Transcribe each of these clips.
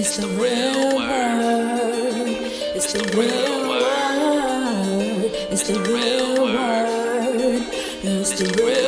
It's the real word. It's the real word. It's the real word. It's the real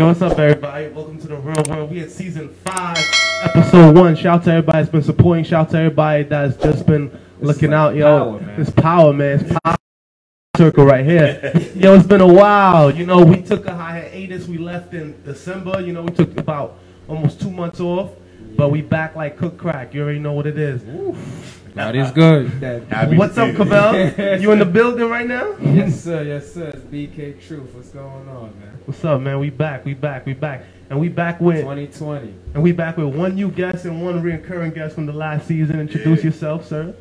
Yo, what's up, everybody? Welcome to the Real Word. We at season five, episode one. Shout out to everybody that's been supporting. Shout out to everybody that's just been looking like out. Yo, power, man. it's power, man. It's power circle right here. Yo, it's been a while. You know, we took a hiatus. We left in December. You know, we took about almost two months off, but we back like cook crack. You already know what it is. God is good. That, What's up, see. Cabell? You in the building right now? yes, sir. Yes, sir. It's BK Truth. What's going on, man? What's up, man? We back. We back. We back. And we back with 2020. And we back with one new guest and one recurring guest from the last season. Introduce Yeah. yourself, sir.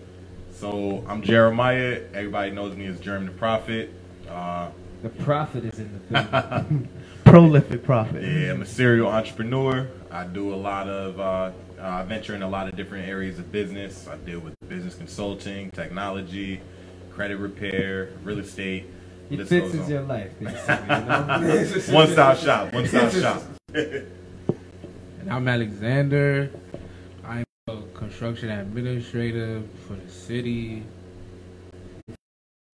So I'm Jeremiah. Everybody knows me as Jeremy the Prophet. Uh, The prophet is in the building. Prolific prophet. yeah, I'm a serial entrepreneur. I do a lot of uh, uh, venture in a lot of different areas of business. I deal with business consulting, technology, credit repair, real estate. He List fixes on. your life, basically. You know? One stop shop. One stop shop. And I'm Alexander. I'm a construction administrator for the city.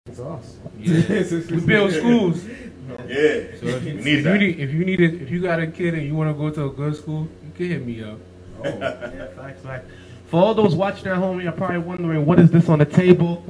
It's awesome. Yeah. we build schools. Yeah, So if you, we if need you need, if you need it, if you got a kid and you want to go to a good school, you can hit me up. Yeah, facts, facts. For all those watching at home, you're probably wondering what is this on the table?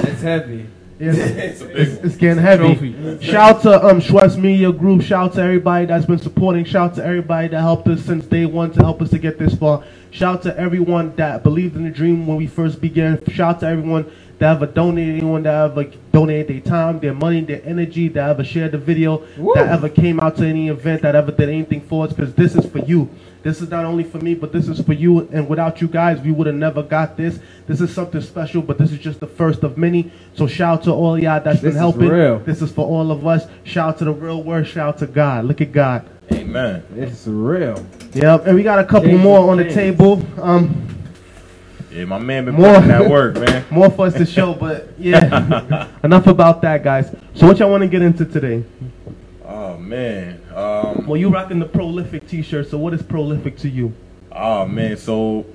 It's heavy. Yeah, It's it's, it's getting heavy. Trophy. Shout to um Schwartz Media Group. Shout to everybody that's been supporting. Shout to everybody that helped us since day one to help us to get this far. Shout to everyone that believed in the dream when we first began. Shout to everyone that ever donated, anyone that ever donated their time, their money, their energy, that ever shared the video, that ever came out to any event, that ever did anything for us. Because this is for you. This is not only for me, but this is for you. And without you guys, we would have never got this. This is something special, but this is just the first of many. So shout out to all y'all that's This been is helping. real. This is for all of us. Shout out to the real word. Shout out to God. Look at God. Amen. It's real. Yep. And we got a couple Change more on the table. Um, Yeah, my man been More. putting that work, man. more for us to show, but yeah. Enough about that, guys. So what y'all want to get into today? Oh man. Um, Well, you rocking the prolific T-shirt. So what is prolific to you? Oh man, so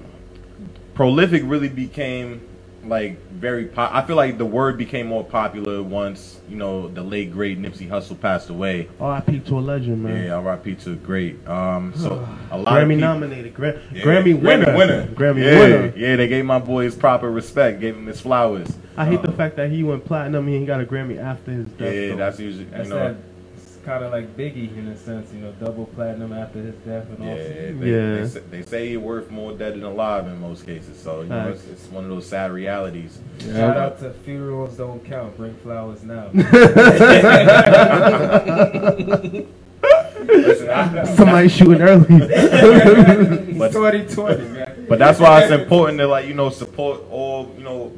prolific really became like very po- I feel like the word became more popular once, you know, the late great Nipsey Hussle passed away. R.I.P. to a legend, man. Yeah, RIP to a great. Um so a lot Grammy of people, nominated, Gra- Yeah, Grammy winner, winner. Grammy yeah, winner. Yeah, they gave my boy his proper respect, gave him his flowers. I hate the Um, fact that he went platinum and he got a Grammy after his death. Yeah, though. that's usually That's you know that. It's kind of like Biggie in a sense, you know, double platinum after his death and yeah, all. they, Yeah. They, say, they say you're worth more dead than alive in most cases. So you know, it's, it's one of those sad realities. Shout out to funerals don't count. Bring flowers now. Listen, I- Somebody shooting early. But- 2020, man. But that's why it's important to like you know support all you know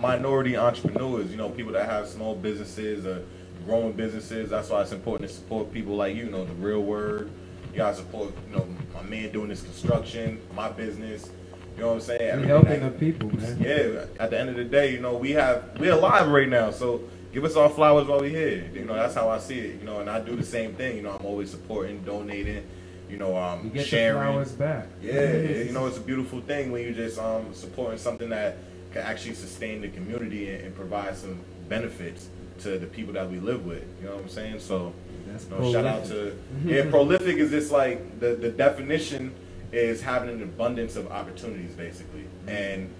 minority entrepreneurs. You know people that have small businesses or growing businesses. That's why it's important to support people like you. You know the real word. You gotta support you know my man doing this construction, my business. You know what I'm saying? Everything helping the people, man. Yeah. At the end of the day, you know we have we're alive right now, so. Give us our flowers while we're here. You know, that's how I see it. You know, and I do the same thing. You know, I'm always supporting, donating, you know, um, You get sharing. the flowers back. Yeah, you know, it's a beautiful thing when you just um supporting something that can actually sustain the community and, and provide some benefits. To the people that we live with. You know what I'm saying? So, That's you know, shout out to yeah. Prolific is just like the the definition is having an abundance of opportunities, basically, and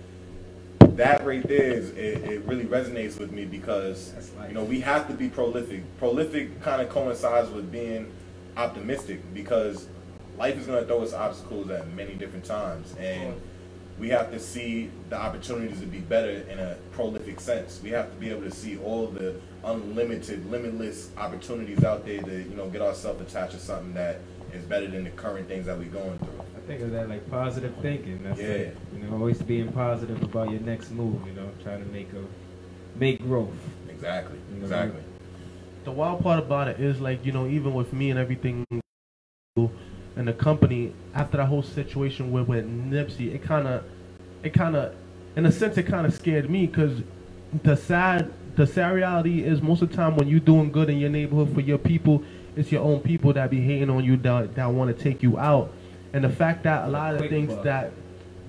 that right there is it, it really resonates with me because you know we have to be prolific. Prolific kind of coincides with being optimistic because life is going to throw us obstacles at many different times, and we have to see the opportunities to be better in a prolific sense. We have to be able to see all the unlimited, limitless opportunities out there to you know get ourselves attached to something that is better than the current things that we're going through. I think of that like positive thinking. That's Yeah. like, you know, always being positive about your next move. You know, trying to make a make growth. Exactly. You know, Exactly. the wild part about it is like you know even with me and everything and the company after that whole situation with with Nipsey it kind of it kind of in a sense it kind of scared me because the sad the sad reality is most of the time when you're doing good in your neighborhood for your people it's your own people that be hating on you that, that want to take you out and the fact that a lot of the things buck. that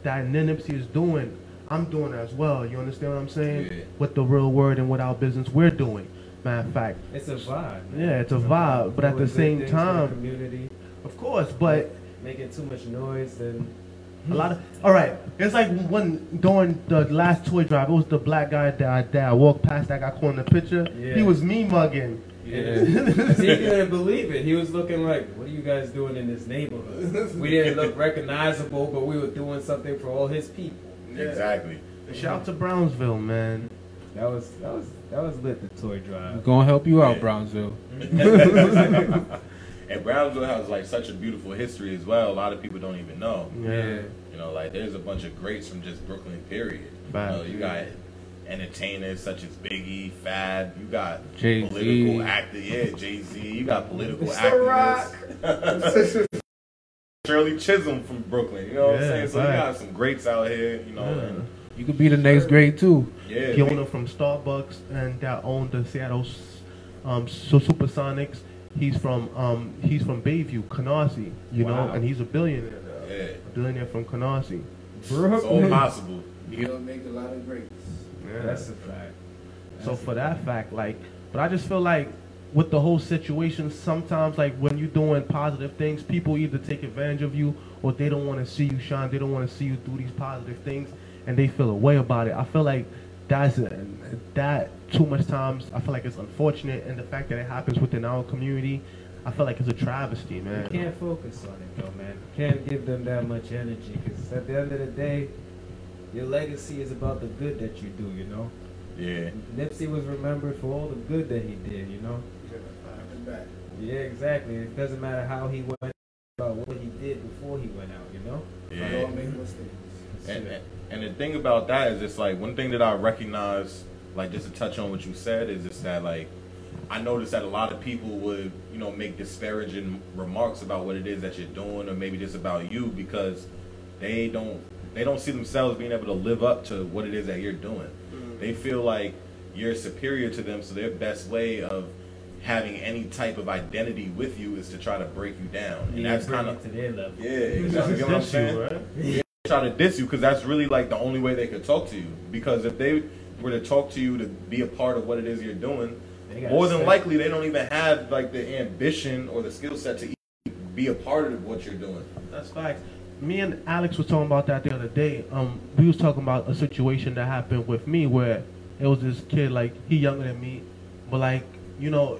that Nipsey is doing I'm doing as well you understand what I'm saying Yeah. with the real word and with our business we're doing matter of fact It's a vibe. man. yeah, it's a vibe, but at the same the time, community of course, but making too much noise and hmm. a lot of all right. It's like when during the last toy drive, it was the black guy that I, that I walked past that got caught in the picture. Yeah. He was me mugging. Yeah. he couldn't believe it. He was looking like, "What are you guys doing in this neighborhood?" We didn't look recognizable, but we were doing something for all his people. Exactly. Shout out to Brownsville, man. That was that was that was lit. The toy drive. Gonna help you out, Yeah. Brownsville. And Brownsville has like such a beautiful history as well. A lot of people don't even know. Yeah. You know, like there's a bunch of greats from just Brooklyn. Period. You, know, you got entertainers such as Biggie, Fab. You got Jay-Z. political actors. Yeah, Jay Z. You got political Mr. activists. Shirley Chisholm from Brooklyn. You know what I'm saying? So you got some greats out here. You know. Yeah. And, You could be the next great too. yeah. The owner from Starbucks and that owned the Seattle um, so Supersonics. He's from um, he's from Bayview, Canarsie. You know, and he's a billionaire. now. Yeah. A billionaire from Canarsie. It's all Brooklyn. possible. He'll make a lot of greats. That's a fact. So for a that fact, like, but I just feel like with the whole situation, sometimes like when you're doing positive things, people either take advantage of you or they don't want to see you shine. They don't want to see you do these positive things, and they feel a way about it. I feel like that's that too much times. I feel like it's unfortunate, and the fact that it happens within our community, I feel like it's a travesty, You man. can't focus on it though, man. Can't give them that much energy because at the end of the day, your legacy is about the good that you do. You know, Yeah. Nipsey was remembered for all the good that he did. You know. Yeah, exactly. It doesn't matter how he went about what he did before he went out. You know. Yeah. Don't make mistakes. And, and and the thing about that is just like one thing that I recognize, like just to touch on what you said, is just that like I noticed that a lot of people would you know make disparaging remarks about what it is that you're doing, or maybe just about you because they don't they don't see themselves being able to live up to what it is that you're doing. Mm-hmm. They feel like you're superior to them, so their best way of having any type of identity with you is to try to break you down, and Yeah, that's kind it of to their level. yeah, exactly. You know what I'm saying? right? They try to diss you because that's really like the only way they could talk to you. Because if they were to talk to you to be a part of what it is you're doing, more than likely they don't even have like the ambition or the skill set to be a part of what you're doing. That's facts. Me and Alex was talking about that the other day. Um, we was talking about a situation that happened with me where it was this kid like he younger than me, but like you know,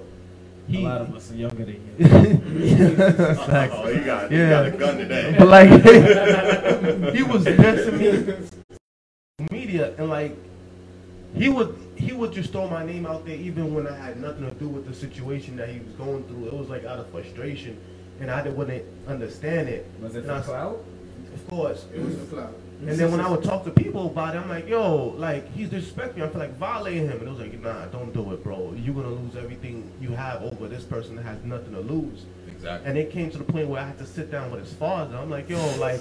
he. a lot of us are younger than you. Facts. Oh, you got, you Yeah. got a gun today. But like he was dissing me media and like he would he would just throw my name out there even when I had nothing to do with the situation that he was going through. It was like out of frustration and I didn't wouldn't understand it. Was it And I for s- clout? Of course. It was a cloud. And then when I would talk to people about it, I'm like, yo, like he's disrespecting me. I feel like violating him. And it was like, nah, don't do it, bro. You're gonna lose everything you have over this person that has nothing to lose. Exactly. And it came to the point where I had to sit down with his father. I'm like, yo, like,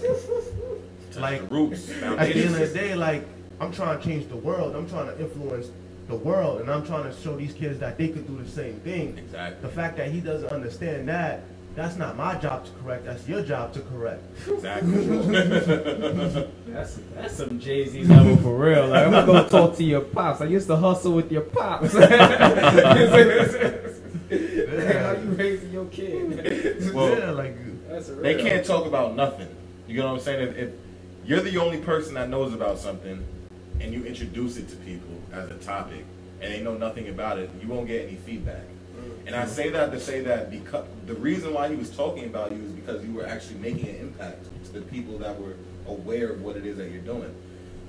like roots, at the end of the day, like I'm trying to change the world. I'm trying to influence the world, and I'm trying to show these kids that they could do the same thing. Exactly. The fact that he doesn't understand that, That's not my job to correct. That's your job to correct. Exactly. That's that's some Jay Z level for real. Like I'm gonna go talk to your pops. I used to hustle with your pops. Hey, how you raising your kid? Well, yeah, like That's real. they can't talk about nothing. You know what I'm saying? If, if you're the only person that knows about something and you introduce it to people as a topic and they know nothing about it, you won't get any feedback. And I say that to say that because the reason why he was talking about you is because you were actually making an impact to the people that were aware of what it is that you're doing.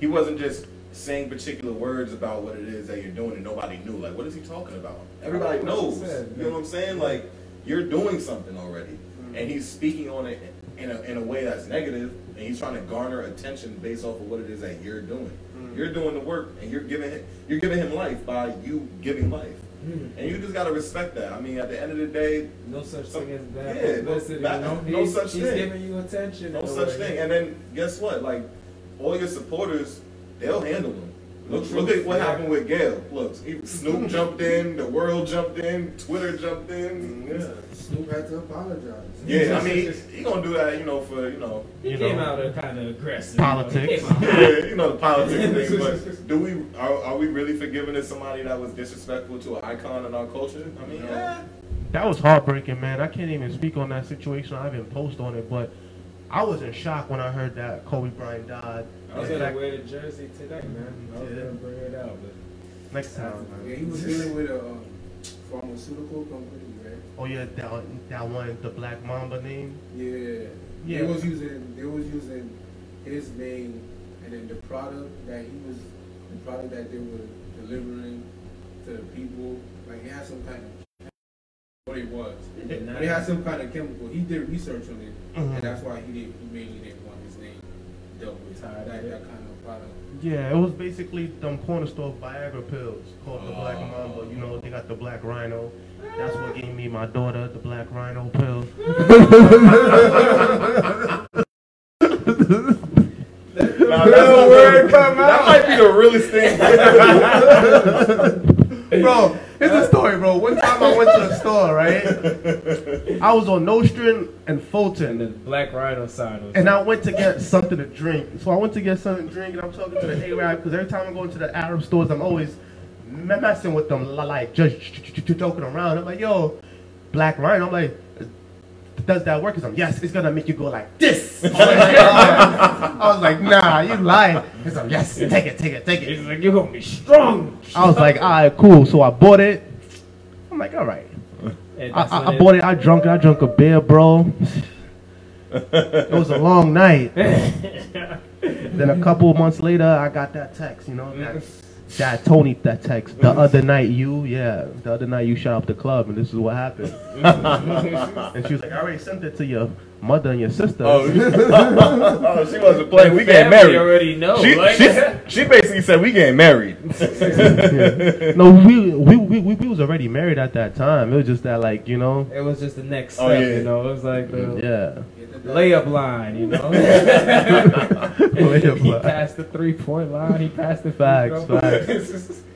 He wasn't just saying particular words about what it is that you're doing and nobody knew. Like, what is he talking about? Everybody I know what knows. said, you know what I'm saying? Like, you're doing something already, Mm-hmm. and he's speaking on it in a, in a way that's negative, and he's trying to garner attention based off of what it is that you're doing. Mm-hmm. You're doing the work, and you're giving him, you're giving him life by you giving life, And you just gotta respect that. I mean, at the end of the day, No such thing as bad yeah, no- publicity. bad- no He's- such he's thing. giving you attention. no such way. thing. And then guess what? Like all your supporters, they'll handle them. Look, look at what happened with Gayle. Look, Snoop jumped in, the world jumped in, Twitter jumped in. Mm, yeah, Snoop had to apologize. yeah I mean, he gonna do that, you know, for you know, He You came know. out kind of aggressive. Politics. You know? He came out- yeah, you know, the politics thing. But do we are, are we really forgiving as somebody that was disrespectful to an icon in our culture? I mean, yeah. that was heartbreaking, man. I can't even speak on that situation. I haven't post on it, but I was in shock when I heard that Kobe Bryant died. I was gonna wear the jersey today, man. I was Yeah. gonna bring it out, but next time. Yeah, he was dealing with a um, pharmaceutical company, right? Oh yeah, that that one, the Black Mamba name. Yeah. Yeah. They was using they was using his name and then the product that he was the product that they were delivering to the people, like it had some kind of what it was. did But it had some kind of chemical. He did research on it Mhm. and that's why he did he mainly didn't want his name dealt with Tired that, of that kind of product. Yeah, it was basically them corner store Viagra pills called the Black Mamba. You know, they got the Black Rhino. That's what gave me my daughter the Black Rhino pill. Nah, that's the word. That might be the realest thing. bro, here's a story, bro. One time I went to the store, right? I was on Nostrand and and Fulton, the Black Rhino sign was. and I went to get something to drink. So I went to get something to drink, and I'm talking to the Arab because every time I go into the Arab stores, I'm always messing with them, like just joking around. I'm like, yo, Black Rhino. I'm like, does that work? He's like, yes, it's gonna make you go like this. I was like, nah, you lying. He's like, yes, take it, take it, take it. He's like, you're gonna be strong. I was like, all right, cool. So I bought it. I'm like, all right. I, I, I bought it. I drunk it. I drunk a beer, bro. It was a long night. then a couple of months later, I got that text. You know, that, that Tony that text. The mm-hmm. other night, you, yeah, the other night you shut up the club, and this is what happened. Mm-hmm. and she was like, I already sent it to your mother and your sister. Oh, oh, she wasn't playing. We getting married. already know. She, like, she, she basically said we getting married. Yeah. No, we, we we we we was already married at that time. It was just that, like, you know, it was just the next Oh, yeah. you know. It was like the yeah. Layup line, you know. Layup he line. passed the three point line. He passed the free Facts, facts.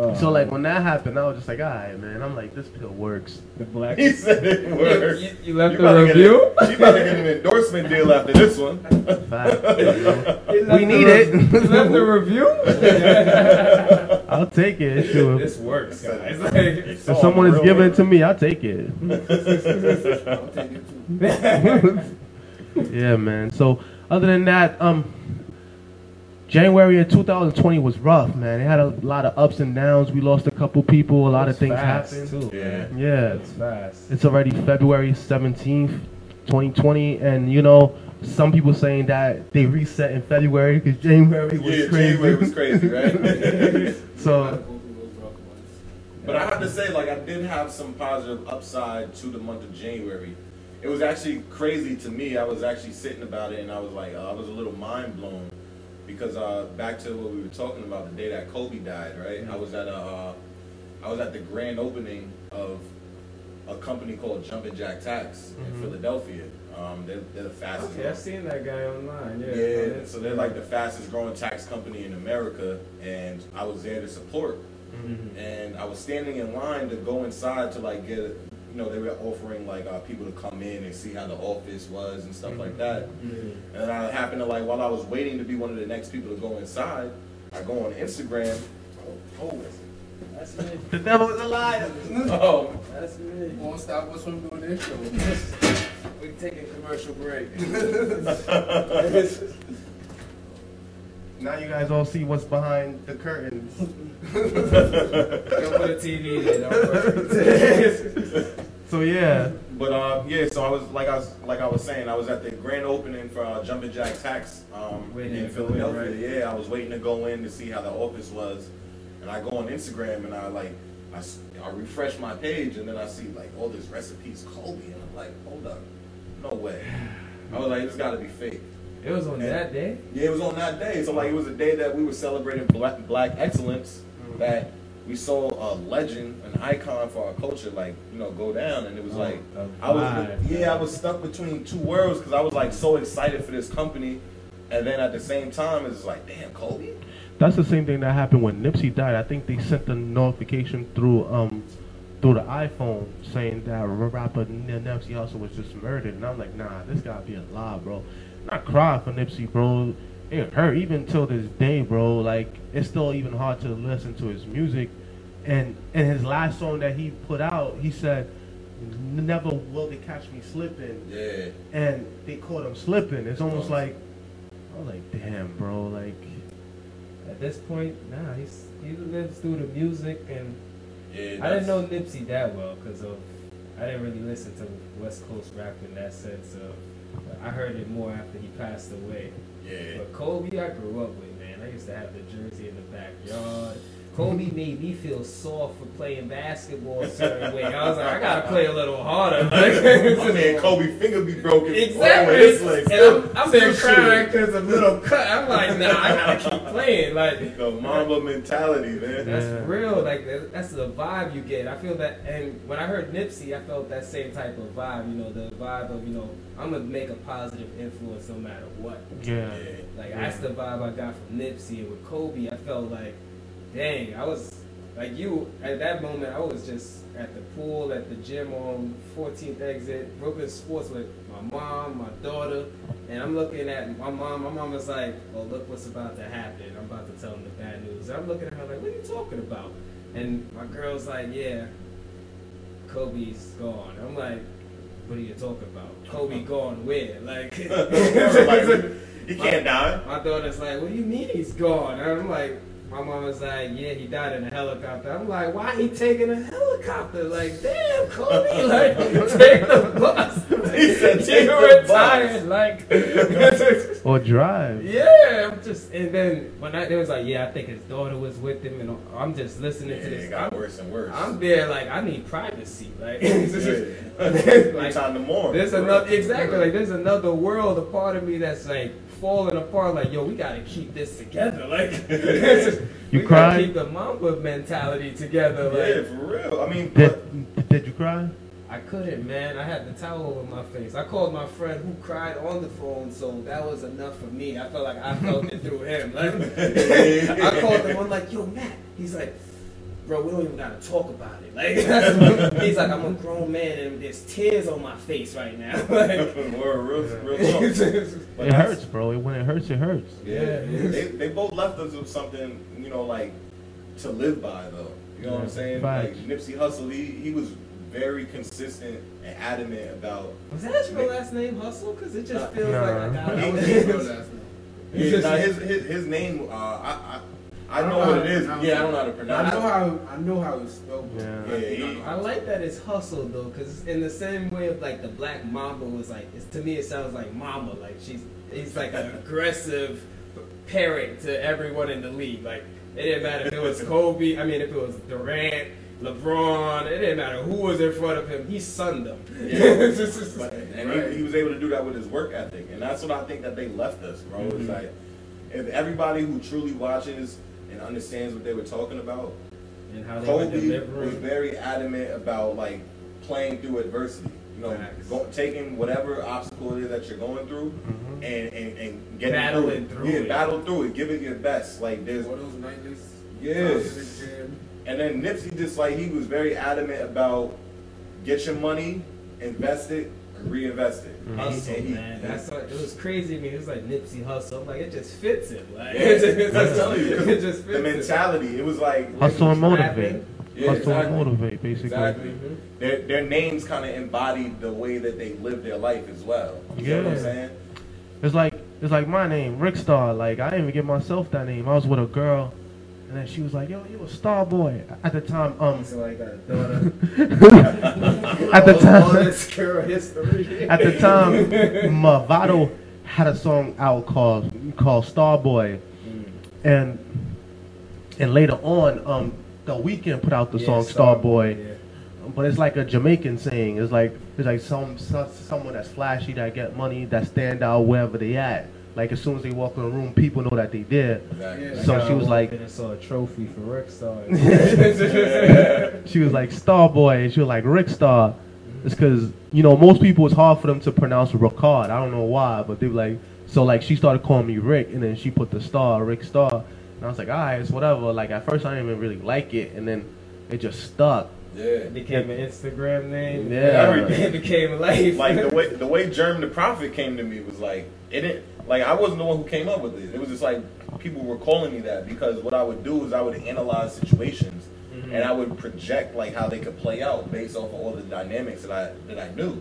Oh, So like when that happened, I was just like, all right, man. I'm like, this pill works. the black. He said it works. You, you left You the about review. a- She about to get an endorsement deal after this one. Fact, you know. You left We need re- it. You left the review. I'll take it. Sure. this works, guys. Like, If someone is giving it to me, I'll take it. I'll take it too. yeah, man. So other than that, um, January of 2020 was rough, man. It had a lot of ups and downs. We lost a couple people. A lot of things fast, happened. Too, Yeah. man. Yeah, It's fast. it's already February 17th, 2020, and you know. Some people saying that they reset in February because January was Yeah, crazy. January was crazy, right? So go through those rough months. But I have to say, like, I did have some positive upside to the month of January. It was actually crazy to me. I was actually sitting about it, and I was like, uh, I was a little mind blown because uh, back to what we were talking about the day that Kobe died, right? I was at a, uh, I was at the grand opening of a company called Jumpin' Jack Tax in Philadelphia. Um, they're, they're the fastest. Okay, I've seen that guy online. Yeah. Yeah, so they're like the fastest growing tax company in America, and I was there to support. Mm-hmm. And I was standing in line to go inside to like get you know, they were offering like uh, people to come in and see how the office was and stuff like that. And I happened to like while I was waiting to be one of the next people to go inside, I go on Instagram. Oh, oh That's me. The devil is a liar. oh, That's me. Won't stop us from doing this show. We taking commercial break. Now you guys all see what's behind the curtains. Don't put a TV there. Don't worry. So yeah, But uh, yeah, so I was like I was like I was saying, I was at the grand opening for uh, Jumpin' Jack Tax um, in to go in, Philadelphia. Yeah, I was waiting to go in to see how the office was, and I go on Instagram and I like I, I refresh my page and then I see like all this recipes Kobe and I'm like, hold up, no way. I was like, this got to be fake. It was on that day. Yeah, it was on that day. So like it was a day that we were celebrating black black excellence. That we saw a legend, an icon for our culture, like you know, go down, and it was like a I was yeah, I was stuck between two worlds because I was like so excited for this company, and then at the same time it's like, damn, Kobe. that's the same thing that happened when Nipsey died. I think they sent the notification through um through the iPhone saying that rapper Nipsey Hussle was just murdered, and I'm like, nah, this gotta be a lie, bro. Not cry for Nipsey, bro. It hurt even till this day, bro. Like it's still even hard to listen to his music. And in his last song that he put out, he said, "Never will they catch me slipping." Yeah, and they caught him slipping. It's almost like, I was like, damn, bro, like, At this point, nah, he's he lives through the music, and yeah. I didn't know Nipsey that well because of I didn't really listen to West Coast rap in that sense. Of I heard it more after he passed away. Yeah, But Kobe, I grew up with, man. I used to have the jersey in the backyard. Kobe made me feel soft for playing basketball a certain way. I was like, I gotta play a little harder. my man Kobe finger be broken. Exactly. Leg. and I'm, I'm still crying because of little cut. I'm like, nah, I gotta keep playing. Like, The Mamba mentality, man. that's Yeah. real. Like, that's the vibe you get. I feel that. And when I heard Nipsey, I felt that same type of vibe. You know, the vibe of, you know, I'm gonna make a positive influence no matter what. yeah. Yeah. Like that's the vibe I got from Nipsey and with Kobe. I felt like, dang, I was like you at that moment. I was just at the pool, at the gym on 14th exit, Brooklyn Sports with my mom, my daughter, and I'm looking at my mom. My mom was like, "Oh, look what's about to happen. I'm about to tell them the bad news." And I'm looking at her like, "What are you talking about?" And my girl's like, "Yeah, Kobe's gone." I'm like. What are you talking about? Kobe gone where? Like, he can't die. my daughter's like, "What do you mean he's gone?" And I'm like, my mom was like, "Yeah, he died in a helicopter." I'm like, "Why he taking a helicopter?" Like, damn, Kobe, like, take the bus. He said, "Take you the retired, like. Or drive. Yeah, I'm just, and then when I, they was like, yeah, I think his daughter was with him, and I'm just listening Yeah, to this. it got worse and worse. I'm there, like, I need privacy, like, Yeah. like, time to mourn. there's another exactly like there's another world, a part of me that's like falling apart. Like yo, we gotta keep this together. Like You we cried? gotta keep the Mamba mentality together. Yeah, Like for real. I mean, but, Did, did you cry? I couldn't, man. I had the towel over my face. I called my friend who cried on the phone, so that was enough for me. I felt like I felt it through him. Like I called him. I'm like, yo, Matt. He's like. Bro, we don't even gotta talk about it. Like, that's, he's like, I'm a grown man and there's tears on my face right now. Like, we're real, real it hurts, bro. When it hurts, it hurts. Yeah, they, they both left us with something, you know, like to live by, though. You know what I'm saying? Facts. Like Nipsey Hussle, he, he was very consistent and adamant about. Was that his real last name, Hustle? Because it just feels Nah. like I got That was it. his real last name. His, his his name, uh, I, I I know what it is. Yeah, I don't know how to pronounce. I pronounce know it. how I know how it's spelled. but Yeah. I Yeah, not he- know I like that it's hustle though, because in the same way of like the Black Mamba was like, it's, to me it sounds like Mama, like she's he's like an aggressive parent to everyone in the league. Like it didn't matter if it was Kobe, I mean if it was Durant, LeBron, it didn't matter who was in front of him, he sunned them. But, and he, he was able to do that with his work ethic, and that's what I think that they left us, bro. Mm-hmm. It's like if everybody who truly watches and understands what they were talking about, and how they were Kobe was very adamant about like playing through adversity. You know, Facts. go, taking whatever obstacle it is that you're going through, mm-hmm. and, and, and getting Battling through, through it. Yeah, it. battle through it. Give it your best. Like there's, All those nightless Yes. times in the gym. and then Nipsey just like he was very adamant about get your money, invest it, and reinvest it. Hustle, And he- man. That's what, it was crazy to me. It was like Nipsey Hustle. I'm like, it just fits him. Like, Yeah, it just, I'm telling you, it just fits the mentality. It was like Hustle and motivate. Yeah, Hustle and exactly. motivate, basically. Exactly. Mhm. Their their names kind of embodied the way that they lived their life as well. You know what I'm Yeah. saying? It's like it's like my name, Rick Star. Like I didn't even give myself that name. I was with a girl, and then she was like, "Yo, you a star boy." At the time, um, So I got a daughter. at the All- all time, this girl history. at the time, Mavado had a song out called called Starboy, and and later on, um, the Weeknd put out the Yeah, song Star, Boy. yeah. But it's like a Jamaican saying. It's like it's like some, some someone that's flashy that get money that stand out wherever they at. Like as soon as they walk in the room, people know that they there. Exactly. Yeah. So she was like- and saw a trophy for Rick Star. She was like Starboy, and she was like Rick Star. It's because you know most people it's hard for them to pronounce Ricard. I don't know why, but they were like so like she started calling me Rick, and then she put the star Rick Star, and I was like, alright, it's whatever. Like at first I didn't even really like it, and then it just stuck. Yeah. It became an Instagram name. Yeah. Everything. It became life. like the way the way Germ the Prophet came to me was like it didn't like I wasn't the one who came up with it. It was just like people were calling me that because what I would do is I would analyze situations Mhm. and I would project like how they could play out based off of all the dynamics that I that I knew.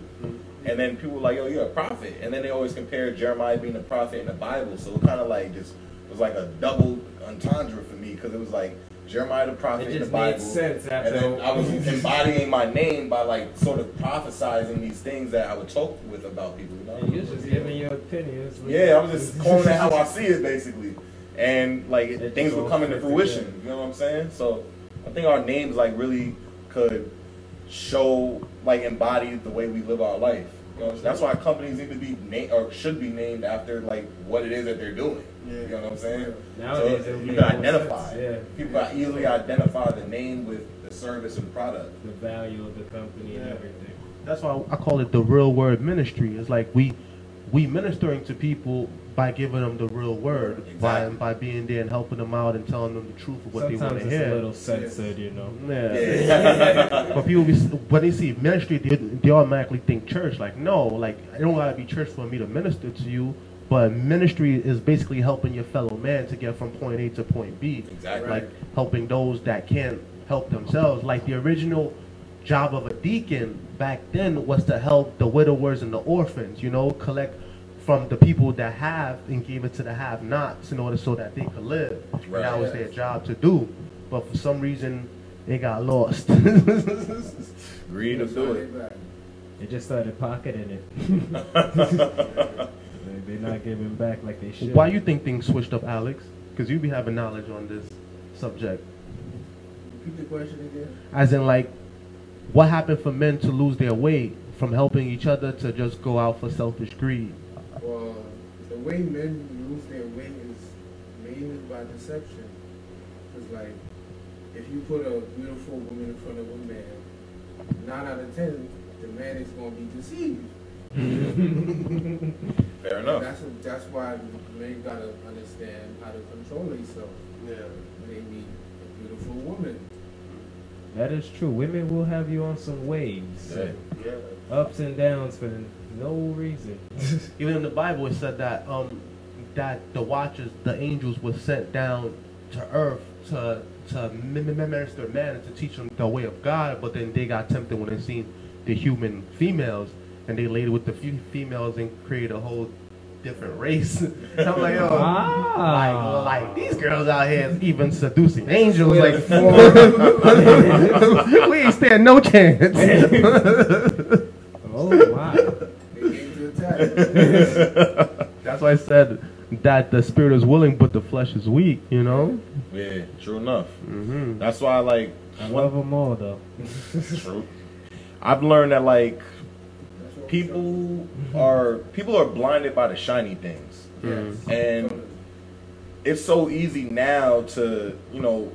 And then people were like, "Yo, you're a prophet," and then they always compare Jeremiah being a prophet in the Bible. So it kind of like just was like a double entendre for me because it was like Jeremiah the prophet It in the Bible, sense after and then I was embodying my name by like sort of prophesizing these things that I would talk with about people. You know? And you was just giving your opinions. Yeah, I was just calling it how I see it, basically, and like It things just were all coming to fruition. You know what I'm saying? So I think our names like really could show like embody the way we live our life. You know, that's why companies need to be named or should be named after like what it is that they're doing. You know what I'm saying? Nowadays, so you can identify. sense, yeah. People can easily identify the name with the service and product. the value of the company and everything. That's why I call it the real word ministry. It's like we we ministering to people by giving them the real word, by Exactly. by being there and helping them out and telling them the truth of what they want to hear. Sometimes a little censored, you know. Yeah. Yeah. But people, be, when they see ministry, they, they automatically think church. Like, no, like, it don't gotta be church for me to minister to you. But ministry is basically helping your fellow man to get from point A to point B. Exactly. Like, helping those that can't help themselves. Like, the original job of a deacon back then was to help the widowers and the orphans, you know, collect from the people that have and give it to the have-nots in order so that they could live. And Right. that was their job to do. But for some reason, they got lost. Greed to do it. They just started pocketing it. they, they're not giving back like they should. Why you think things switched up, Alex? Because you be having knowledge on this subject. Repeat the question again. As in, like, what happened for men to lose their way from helping each other to just go out for selfish greed? Well, the way men lose their way is mainly by deception. Because, like, if you put a beautiful woman in front of a man, nine out of ten, the man is going to be deceived. Fair enough. That's that's why men got to understand how to control themselves Yeah. when they meet a beautiful woman. That is true. Women will have you on some waves, Yeah. Yeah. ups and downs for no reason. Even in the Bible, it said that um that the watchers, the angels, were sent down to earth to to mi- mi- minister man and to teach them the way of God. But then they got tempted when they seen the human females, and they laid with the few females and created a whole different race. And I'm like, oh, Ah. like, like these girls out here even seducing angels. Like, we ain't stand no chance. oh wow. They came to attack. That's why I said that the spirit is willing, but the flesh is weak. You know. Yeah, true enough. Mm-hmm. That's why, I like, I love them all though. True. I've learned that like That's what people are people are blinded by the shiny things, Yes. and it's so easy now to you know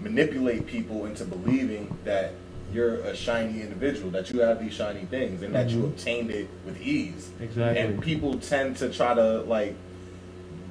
manipulate people into believing that you're a shiny individual, that you have these shiny things, and that you mm-hmm. obtained it with ease. Exactly. And people tend to try to like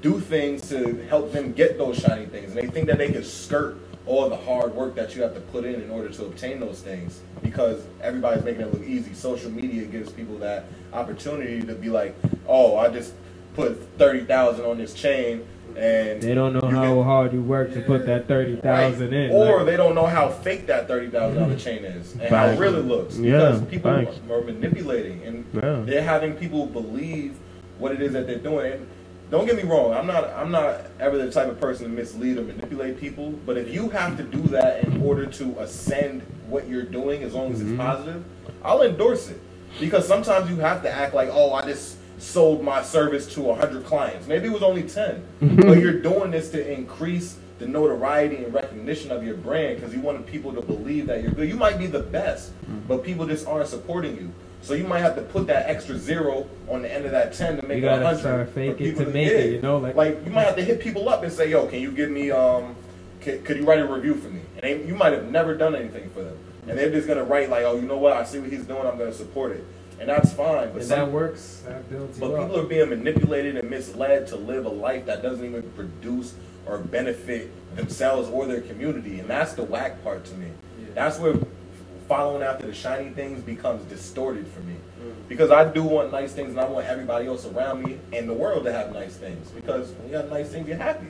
do things to help them get those shiny things, and they think that they can skirt all the hard work that you have to put in in order to obtain those things because everybody's making it look easy. Social media gives people that opportunity to be like, oh, I just put thirty thousand on this chain. And They don't know how get- hard you work to put that thirty thousand in. or like- they don't know how fake that thirty thousand dollar mm-hmm. chain is and how it really looks. Yeah, Because people facts. are manipulating and Yeah. they're having people believe what it is that they're doing. And don't get me wrong, I'm not I'm not ever the type of person to mislead or manipulate people. But if you have to do that in order to ascend what you're doing, as long as Mm-hmm. it's positive, I'll endorse it. Because sometimes you have to act like, oh, I just sold my service to 100 clients. Maybe it was only 10. but you're doing this to increase the notoriety and recognition of your brand because you wanted people to believe that you're good. You might be the best, but people just aren't supporting you. So you might have to put that extra zero on the end of that 10 to make You it 100. start fake it to make it, you know, like- like you might have to hit people up and say, "Yo, can you give me um could, could you write a review for me?" And they, you might have never done anything for them. And they're just going to write like, "Oh, you know what? I see what he's doing. I'm going to support it." And that's fine, but some, that works, that builds you but up. people are being manipulated and misled to live a life that doesn't even produce or benefit themselves or their community, and that's the whack part to me. That's where following after the shiny things becomes distorted for me. Mm. Because I do want nice things, and I want everybody else around me and the world to have nice things. Because when you have nice things, you're happy.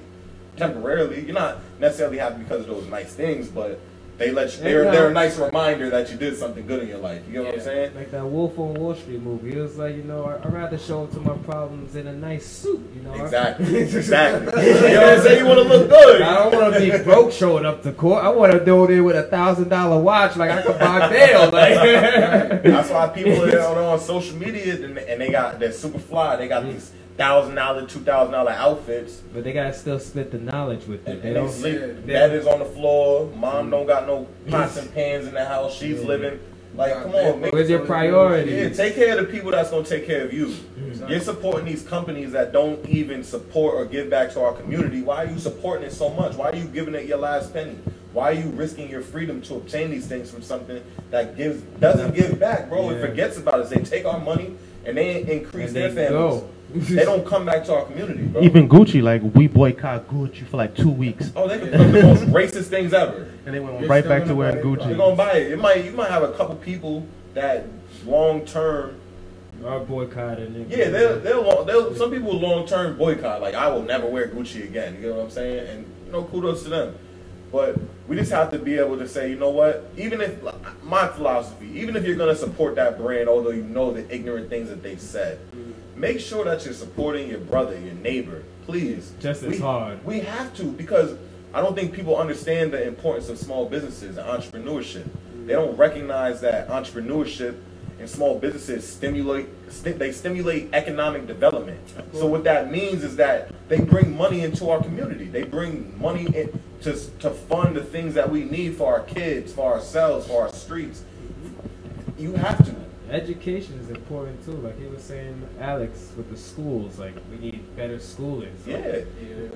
Temporarily, you're not necessarily happy because of those nice things, but they let you. They're, they're a nice reminder that you did something good in your life. You get what I'm saying? Like that Wolf on Wall Street movie. It was like, you know, I- I'd rather show up to my problems in a nice suit, you know. Exactly. exactly. you know what I'm saying? You want to look good. I don't want to be broke showing up to court. I want to do it with a thousand dollar watch, like I could buy bail. Like, That's why people are on, on social media and, and they got they're super fly. They got mm. these thousand dollar, two thousand dollar outfits. but they gotta still split the knowledge with it. And They they don't. sleep. Dad is on the floor. Mom mm. don't got no pots and pans in the house. She's living. Like, come on, make, Where's your priority? yeah, take care of the people that's gonna take care of you. You're supporting these companies that don't even support or give back to our community. Why are you supporting it so much? Why are you giving it your last penny? Why are you risking your freedom to obtain these things from something that gives doesn't give back, bro? It forgets about us. They take our money and they increase And their they families. go. they don't come back to our community, bro. Even Gucci, like we boycott Gucci for like two weeks, oh, they become the most racist things ever. and they went You're right back to wearing buy it, You're gonna buy it. It might you might have a couple people that long term. Are boycotting it. Yeah, they'll they'll, they'll some people long term boycott. Like I will never wear Gucci again. You know what I'm saying? And you know, kudos to them. But we just have to be able to say, you know what? Even if my philosophy, even if you're gonna support that brand, although you know the ignorant things that they've said, make sure that you're supporting your brother, your neighbor. Please, Just as we, hard. We have to because I don't think people understand the importance of small businesses and entrepreneurship. They don't recognize that entrepreneurship and small businesses stimulate sti- they stimulate economic development. So what that means is that they bring money into our community. They bring money in to to fund the things that we need for our kids, for ourselves, for our streets. Mm-hmm. You have to. Education is important too. Like he was saying, Alex, with the schools, like we need better schooling. So Yeah.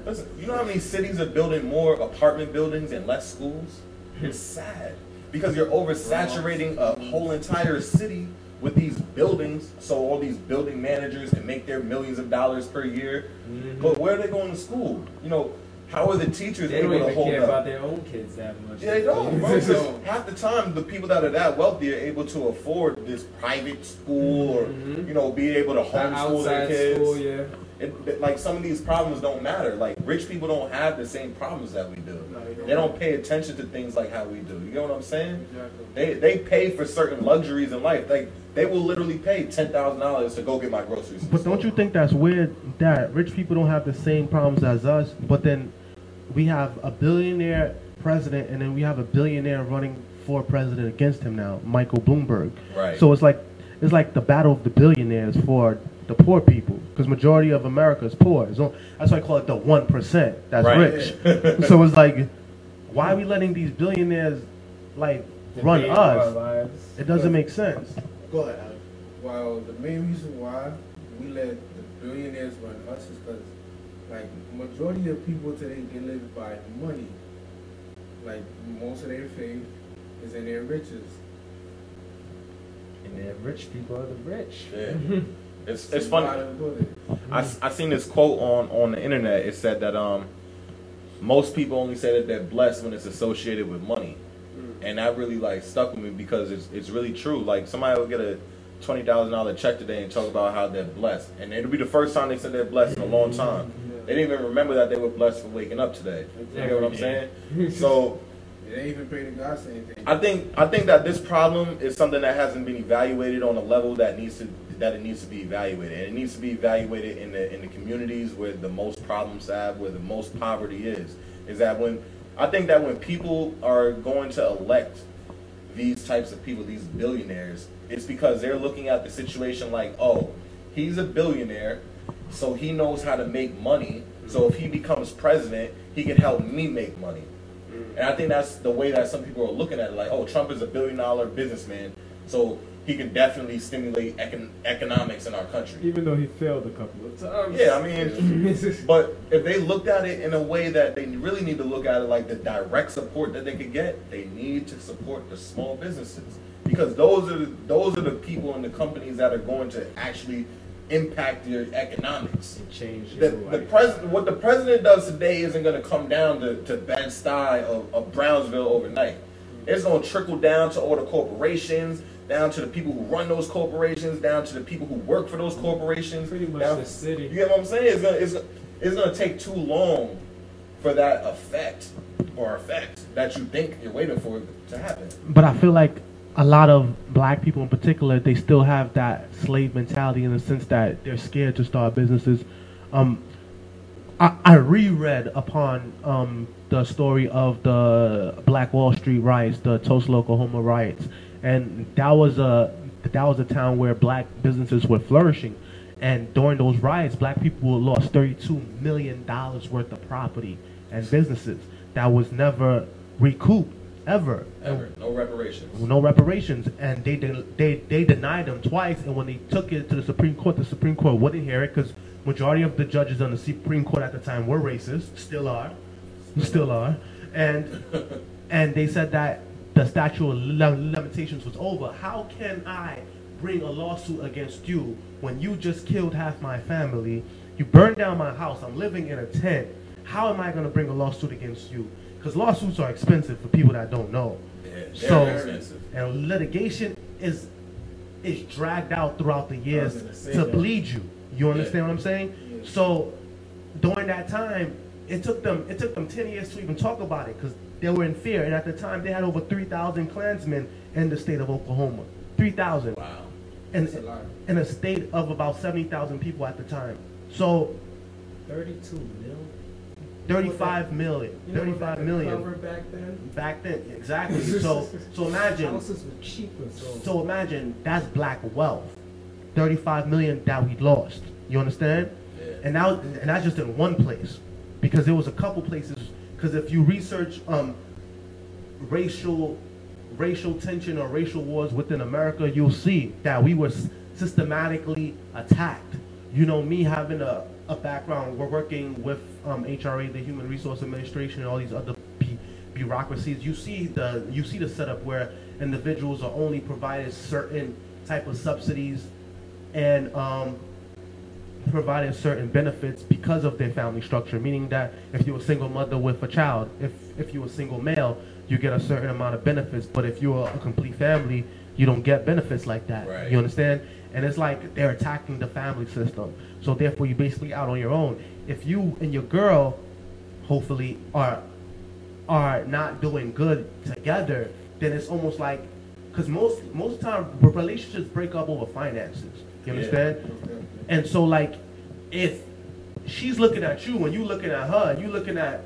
Listen, you know how many cities are building more apartment buildings and less schools? Mm-hmm. It's sad because you're oversaturating a whole entire city with these buildings, so all these building managers can make their millions of dollars per year. Mm-hmm. But where are they going to school? You know, how are the teachers They don't able to even hold care up? about their own kids that much. Yeah, they don't, bro. 'cause half the time, the people that are that wealthy are able to afford this private school or, mm-hmm. you know, be able to homeschool their outside kids. school, yeah. It, it- like some of these problems don't matter. Like rich people don't have the same problems that we do. They don't pay attention to things like how we do. You know what I'm saying? Exactly. They they pay for certain luxuries in life. Like they will literally pay ten thousand dollars to go get my groceries. But don't you think that's weird that rich people don't have the same problems as us, but then we have a billionaire president and then we have a billionaire running for president against him now, Michael Bloomberg. Right. So it's like it's like the battle of the billionaires for the poor people because majority of America is poor. So that's why I call it the one percent that's Right. rich. so it's like, why are we letting these billionaires like run us? It doesn't make sense. Go ahead, Well, the main reason why we let the billionaires run us is because, like, majority of people today they live by money. Like, most of their faith is in their riches. And the rich people are the rich. Yeah. It's it's How funny. to put it. I, I seen this quote on on the internet. It said that um most people only say that they're blessed when it's associated with money, and that really like stuck with me because it's it's really true. Like somebody will get a twenty thousand dollar check today and talk about how they're blessed, and it'll be the first time they said they're blessed in a long time. They didn't even remember that they were blessed for waking up today. You get what I'm saying? So. They ain't even pray to God say anything. I think I think that this problem is something that hasn't been evaluated on a level that needs to that it needs to be evaluated, and it needs to be evaluated in the in the communities where the most problems have, where the most poverty is. Is that when I think that when people are going to elect these types of people, these billionaires, it's because they're looking at the situation like, oh, he's a billionaire, so he knows how to make money. So if he becomes president, he can help me make money. Mm. And I think that's the way that some people are looking at it. Like, oh, Trump is a billion dollar businessman, so he can definitely stimulate econ- economics in our country. Even though he failed a couple of times. Yeah, I mean, but if they looked at it in a way that they really need to look at it like the direct support that they could get, they need to support the small businesses because those are the, those are the people and the companies that are going to actually impact your economics. And change The, the president, what the president does today isn't going to come down to, to Bed Stuy of, of Brownsville overnight. It's going to trickle down to all the corporations, down to the people who run those corporations, down to the people who work for those corporations. Pretty much down- the city. You get what I'm saying? It's going to it's, it's going to take too long for that effect or effect that you think you're waiting for to happen. But I feel like a lot of black people in particular, they still have that slave mentality in the sense that they're scared to start businesses. Um, I, I reread upon um, the story of the Black Wall Street riots, the Tulsa, Oklahoma riots, and that was a that was a town where black businesses were flourishing. And during those riots, black people lost thirty-two million dollars worth of property and businesses that was never recouped ever. Ever. No reparations. no reparations, and they de- they they denied them twice. And when they took it to the Supreme Court, the Supreme Court wouldn't hear it because majority of the judges on the Supreme Court at the time were racist, still are, still are, and and they said that the statute of limitations was over. How can I bring a lawsuit against you when you just killed half my family? You burned down my house. I'm living in a tent. How am I going to bring a lawsuit against you? because lawsuits are expensive for people that don't know. Yeah, so, expensive. and litigation is is dragged out throughout the years to bleed you. You understand yeah. what I'm saying? Yeah. So, during that time, it took them it took them ten years to even talk about it because they were in fear. And at the time, they had over three thousand Klansmen in the state of Oklahoma. Three thousand. Wow. And a in a state of about seventy thousand people at the time. So. Thirty-two million. 35 million. You know 35 million. Back then? Back then, exactly. so so imagine. Houses were cheaper. So. so imagine that's black wealth. 35 million that we lost. You understand? Yeah. And that and that's just in one place, because there was a couple places. Because if you research um, racial racial tension or racial wars within America, you'll see that we were systematically attacked. You know, me having a, a background, we're working with um, HRA, the Human Resource Administration, and all these other bu- bureaucracies. You see the you see the setup where individuals are only provided certain type of subsidies and um, provided certain benefits because of their family structure. Meaning that if you're a single mother with a child, if if you're a single male, you get a certain amount of benefits. But if you're a complete family, you don't get benefits like that. Right. You understand? And it's like they're attacking the family system. So therefore, you're basically out on your own. If you and your girl, hopefully, are are not doing good together, then it's almost like because most most time relationships break up over finances. You Yeah. understand? And so like if she's looking at you and you looking at her, and you looking at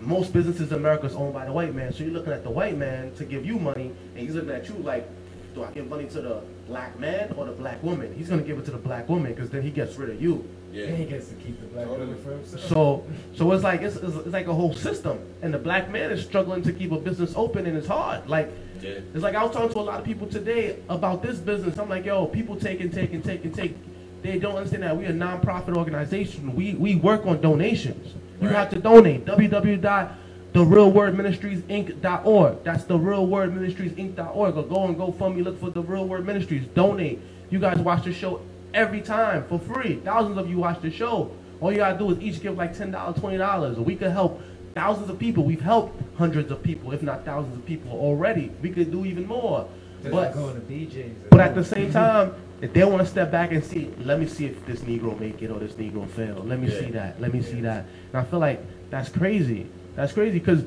most businesses in America is owned by the white man. So you're looking at the white man to give you money, and he's looking at you like, do I give money to the black man or the black woman? He's gonna give it to the black woman because then he gets rid of you. Yeah. And he gets to keep the black woman for himself. So, so it's like it's, it's, it's like a whole system, and the black man is struggling to keep a business open, and it's hard. Like, Yeah. it's like I was talking to a lot of people today about this business. I'm like, yo, people take and take and take and take. They don't understand that we're a non-profit organization. We we work on donations. You have to donate. www.therealwordministriesinc.org. That's the Real Word Ministries Inc.org. Or go and go fund me. Look for the Real Word Ministries. Donate. You guys watch the show every time for free. Thousands of you watch the show. All you gotta do is each give like ten dollars, twenty dollars. We could help thousands of people. We've helped hundreds of people, if not thousands of people already. We could do even more. Just But going to BJ's. but at the same time, if they want to step back and see, let me see if this Negro make it or this Negro fail. Let me Yeah. see that. Let me see that. And I feel like that's crazy. That's crazy because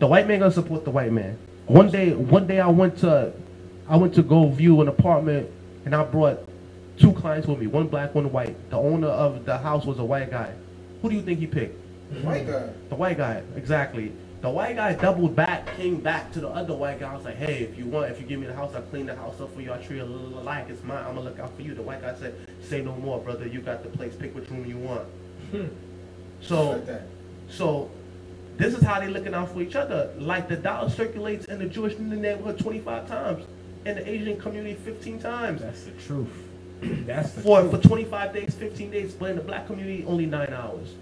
the white man gonna support the white man. One day, one day I went to, I went to go view an apartment, and I brought two clients with me, one black, one white. The owner of the house was a white guy. Who do you think he picked? The White guy. The white guy, exactly. The white guy doubled back, came back to the other white guy. I was like, hey, if you want, if you give me the house, I'll clean the house up for you. I'll treat it like it's mine. I'm gonna look out for you. The white guy said, say no more, brother. You got the place. Pick which room you want. Hmm. So, Like so this is how they looking out for each other. Like the dollar circulates in the Jewish neighborhood 25 times, in the Asian community 15 times. That's the truth. That's the For, truth. for 25 days, 15 days, but in the black community, only nine hours.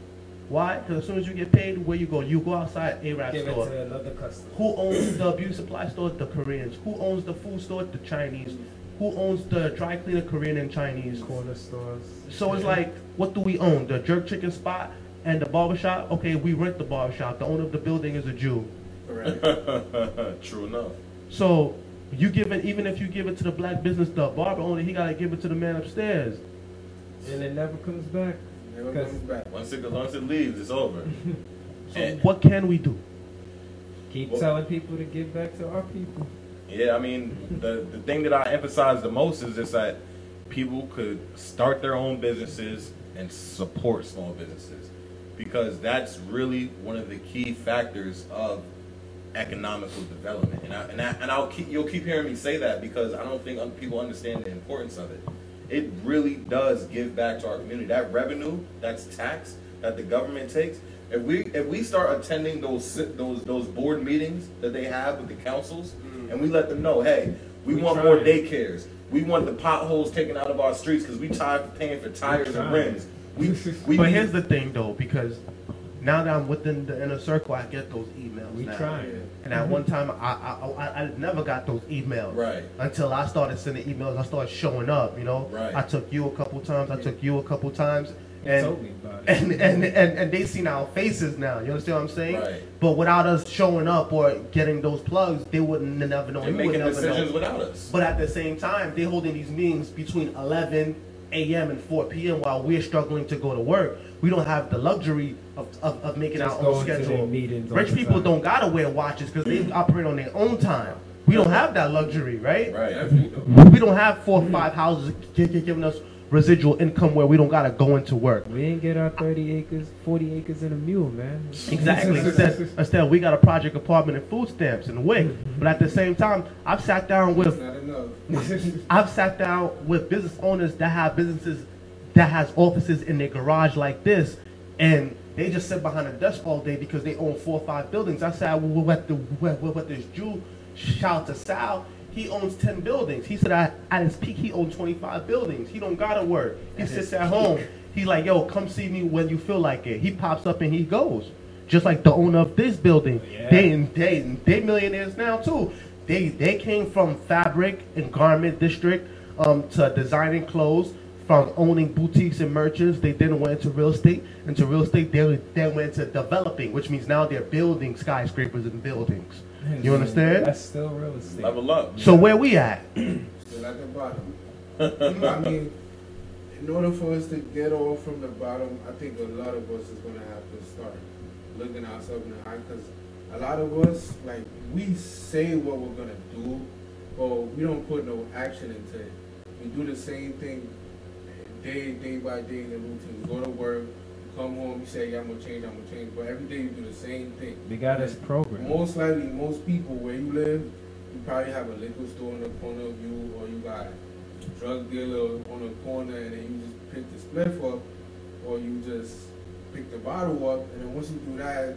Why? Because as soon as you get paid, where you go? You go outside Arab Give it store. to another customer. Who owns the beauty supply store? The Koreans. Who owns the food store? The Chinese. Who owns the dry cleaner? Korean and Chinese. Corner stores. So it's like, what do we own? The jerk chicken spot and the barbershop? Okay, we rent the barbershop. The owner of the building is a Jew. Correct. True enough. So you give it, even if you give it to the black business, the barber owner, he gotta give it to the man upstairs. And it never comes back. Never comes back. Once it once it leaves, it's over. So And- what can we do? Keep Well- telling people to give back to our people. Yeah, I mean, the the thing that I emphasize the most is just that people could start their own businesses and support small businesses because that's really one of the key factors of economical development. And I, and, I, and I'll keep you'll keep hearing me say that because I don't think people understand the importance of it. It really does give back to our community. That revenue, that's tax that the government takes. If we if we start attending those those those board meetings that they have with the councils, mm. and we let them know, hey, we, We want more daycares. We want the potholes taken out of our streets because we tired of paying for tires and rims. We, we but here's the thing though, because now that I'm within the inner circle, I get those emails We now. trying. And at one time, I, I I I never got those emails. Right. Until I started sending emails, I started showing up. You know. Right. I took you a couple times. I took you a couple times. And, told me about it. and, and and and they seen our faces now. You understand what I'm saying? Right. But without us showing up or getting those plugs, they wouldn't never know. they're making never decisions know. without us. But at the same time, they're holding these meetings between 11 a.m. and 4 p.m. while we're struggling to go to work. We don't have the luxury of, of, of making Just our own going to their schedule. Rich people time. don't gotta wear watches because they operate on their own time. We don't have that luxury, right? Right. We don't have four or five houses gi- gi- giving us residual income where we don't gotta go into work. We ain't get our 30 acres, 40 acres and a mule, man. Exactly. instead, instead, we got a project apartment and food stamps and WIC. But at the same time, I've sat down with I've sat down with business owners that have businesses that has offices in their garage like this, and they just sit behind a desk all day because they own four or five buildings. I said, well, what the what, what, what this Jew? Shout out to Sal. He owns ten buildings. He said at, at his peak he owned twenty five buildings. He don't gotta work. He sits at home. He's like, yo, come see me when you feel like it. He pops up and he goes. Just like the owner of this building. Yeah. They they they millionaires now too. They they came from fabric and garment district um, to designing clothes, from owning boutiques and merchants. They then went into real estate. Into real estate, they then went into developing, which means now they're building skyscrapers and buildings. You understand? That's still real estate. Level up. So where we at? Still at the bottom. I mean, in order for us to get off from the bottom, I think a lot of us is gonna have to start looking ourselves in the eye because a lot of us, like, we say what we're gonna do, but we don't put no action into it. We do the same thing day day by day in the routine. Go to work, come home, you say, yeah, I'm gonna change, I'm gonna change, but every day you do the same thing. They got us programmed. Most likely, most people where you live, you probably have a liquor store in the corner of you, or you got a drug dealer on the corner, and then you just pick the spliff up, or you just pick the bottle up, and then once you do that,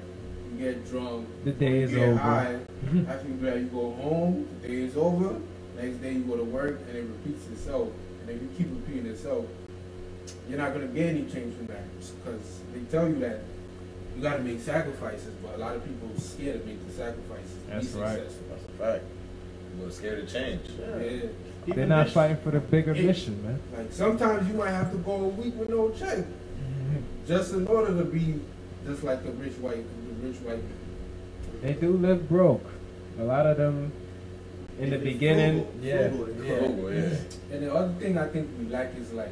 you get drunk. The day is get over. High. After you do that, you go home. The day is over. Next day you go to work, and it repeats itself. And if you keep repeating itself, you're not gonna get any change from that because they tell you that you got to make sacrifices, but a lot of people are scared to make the sacrifices. to That's be right. successful. That's a fact. We're scared to change. Yeah. They're not fighting for the bigger It- mission, man. Like sometimes you might have to go a week with no check, mm-hmm. just in order to be just like the rich white, the rich white. They do live broke. A lot of them in the beginning, frugal, yeah, frugal, yeah. Frugal, yeah. And the other thing I think we lack is like